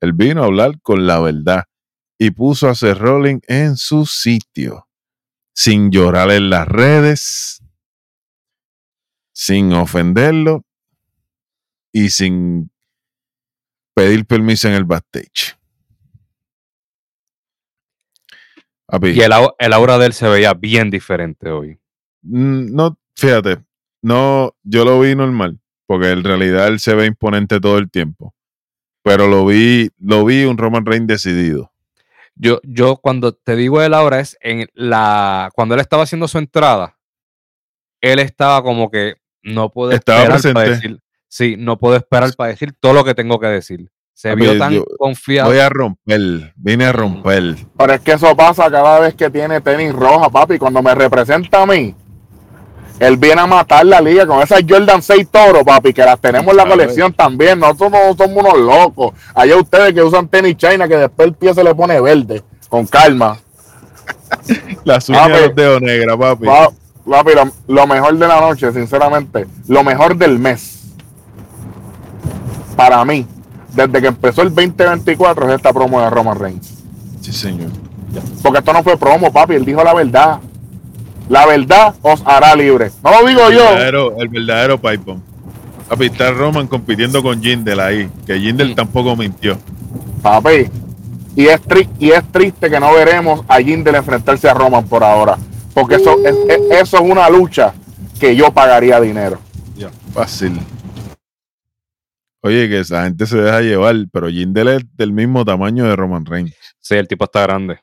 Él vino a hablar con la verdad y puso a Seth Rollins en su sitio, sin llorar en las redes, sin ofenderlo y sin pedir permiso en el backstage. Y el, au- el aura de él se veía bien diferente hoy. Mm, No, fíjate, no, yo lo vi normal, porque en realidad él se ve imponente todo el tiempo. Pero lo vi, lo vi un Roman Reigns decidido. Yo, yo cuando te digo el aura es en la. Cuando él estaba haciendo su entrada, él estaba como que no puedo Estaba esperar para decir. Sí, no puedo esperar para decir todo lo que tengo que decir. Se Papi, vio tan yo confiado. Voy a romper, vine a romper. Pero es que eso pasa cada vez que tiene tenis roja, papi. Cuando me representa a mí, él viene a matar la liga con esas Jordan 6 Toro, papi, que las tenemos en la Claro. colección también. Nosotros no somos unos locos. Allá ustedes que usan tenis China, que después el pie se le pone verde. Con calma. <laughs> Las uñas Papi. de los dedos negras, papi. Pa- Papi, lo, lo mejor de la noche, sinceramente, lo mejor del mes, para mí, desde que empezó el 2024, es esta promo de Roman Reigns. Sí, señor. Porque esto no fue promo, papi, él dijo la verdad. La verdad os hará libre. No lo digo El yo. el verdadero pipe. Papi, está Roman compitiendo con Jindel ahí, que Jindel Mm. tampoco mintió. Papi. Y es, tri- y es triste que no veremos a Jindel enfrentarse a Roman por ahora. Porque eso es, es- eso es una lucha que yo pagaría dinero. Fácil. Oye, que esa gente se deja llevar, pero Jindel es del mismo tamaño de Roman Reigns. Sí, el tipo está grande.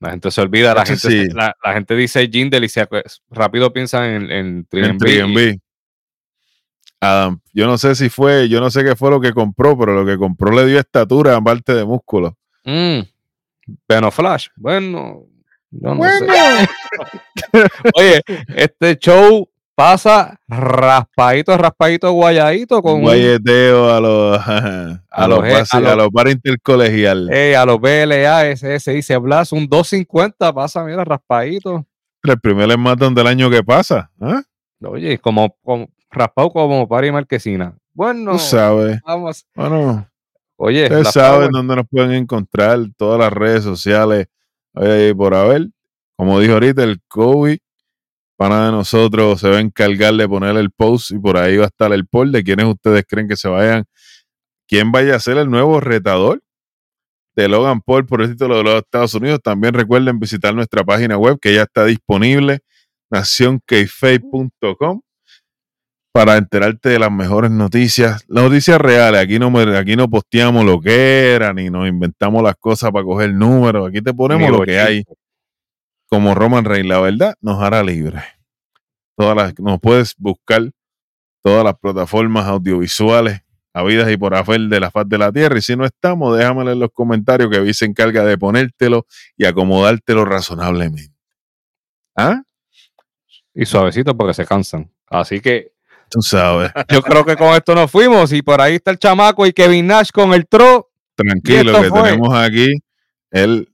La gente se olvida, la gente, sí. se- la, la gente dice Jindel y se rápido piensa en, en 3MB En y- 3MB. Adam, yo no sé si fue, yo no sé qué fue lo que compró, pero lo que compró le dio estatura aparte de músculo. Mm, Beno Flash. Bueno, Yo no sé. <laughs> Oye, este show pasa raspadito, raspadito, guayadito con guayeteo a <laughs> los a, los a los- los intercolegial. eh, a los BLA, SS, dice Blas, un 250 pasa, mira, raspadito. El primer esmatón del año que pasa. ¿ah? Oye, como, como raspado como para y marquesina. Bueno, Tú sabes. vamos. Bueno, Oye, ustedes saben dónde nos pueden encontrar. Todas las redes sociales. ahí por haber. Como dijo ahorita, el COVID. Para de nosotros se va a encargar de poner el post y por ahí va a estar el poll de quiénes ustedes creen que se vayan. ¿Quién vaya a ser el nuevo retador de Logan Paul por el título de los Estados Unidos? También recuerden visitar nuestra página web que ya está disponible, nacionkeife.com para enterarte de las mejores noticias, las noticias reales. Aquí no, aquí no posteamos lo que era, ni nos inventamos las cosas para coger números. Aquí te ponemos lo que hay. Como Roman Reigns, la verdad nos hará libre. Todas las, nos puedes buscar todas las plataformas audiovisuales habidas y por haber de la faz de la tierra. Y si no estamos, déjamelo en los comentarios que Vi se encarga de ponértelo y acomodártelo razonablemente. ¿Ah? Y suavecito porque se cansan. Así que Tú sabes. <laughs> yo creo que con esto nos fuimos. Y por ahí está el chamaco y Kevin Nash con el tro. Tranquilo, que fue. tenemos aquí el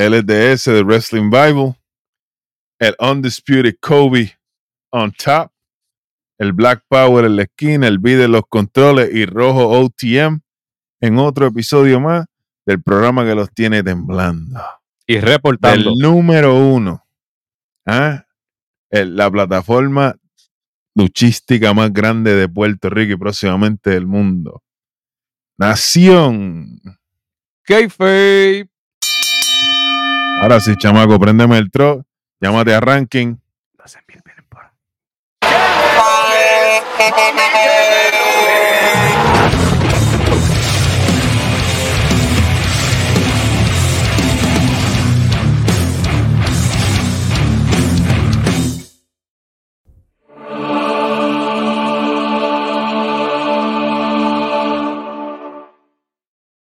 LDS de Wrestling Bible, el Undisputed Kobe on top, el Black Power en la esquina, el B de los controles y Rojo OTM en otro episodio más del programa que los tiene temblando. Y reportando. Del número uno. ¿ah? El- la plataforma luchística más grande de Puerto Rico y próximamente del mundo. Nación. Kayfabe. Ahora sí, chamaco, préndeme el tro, llámate a ranking. Vienen por-.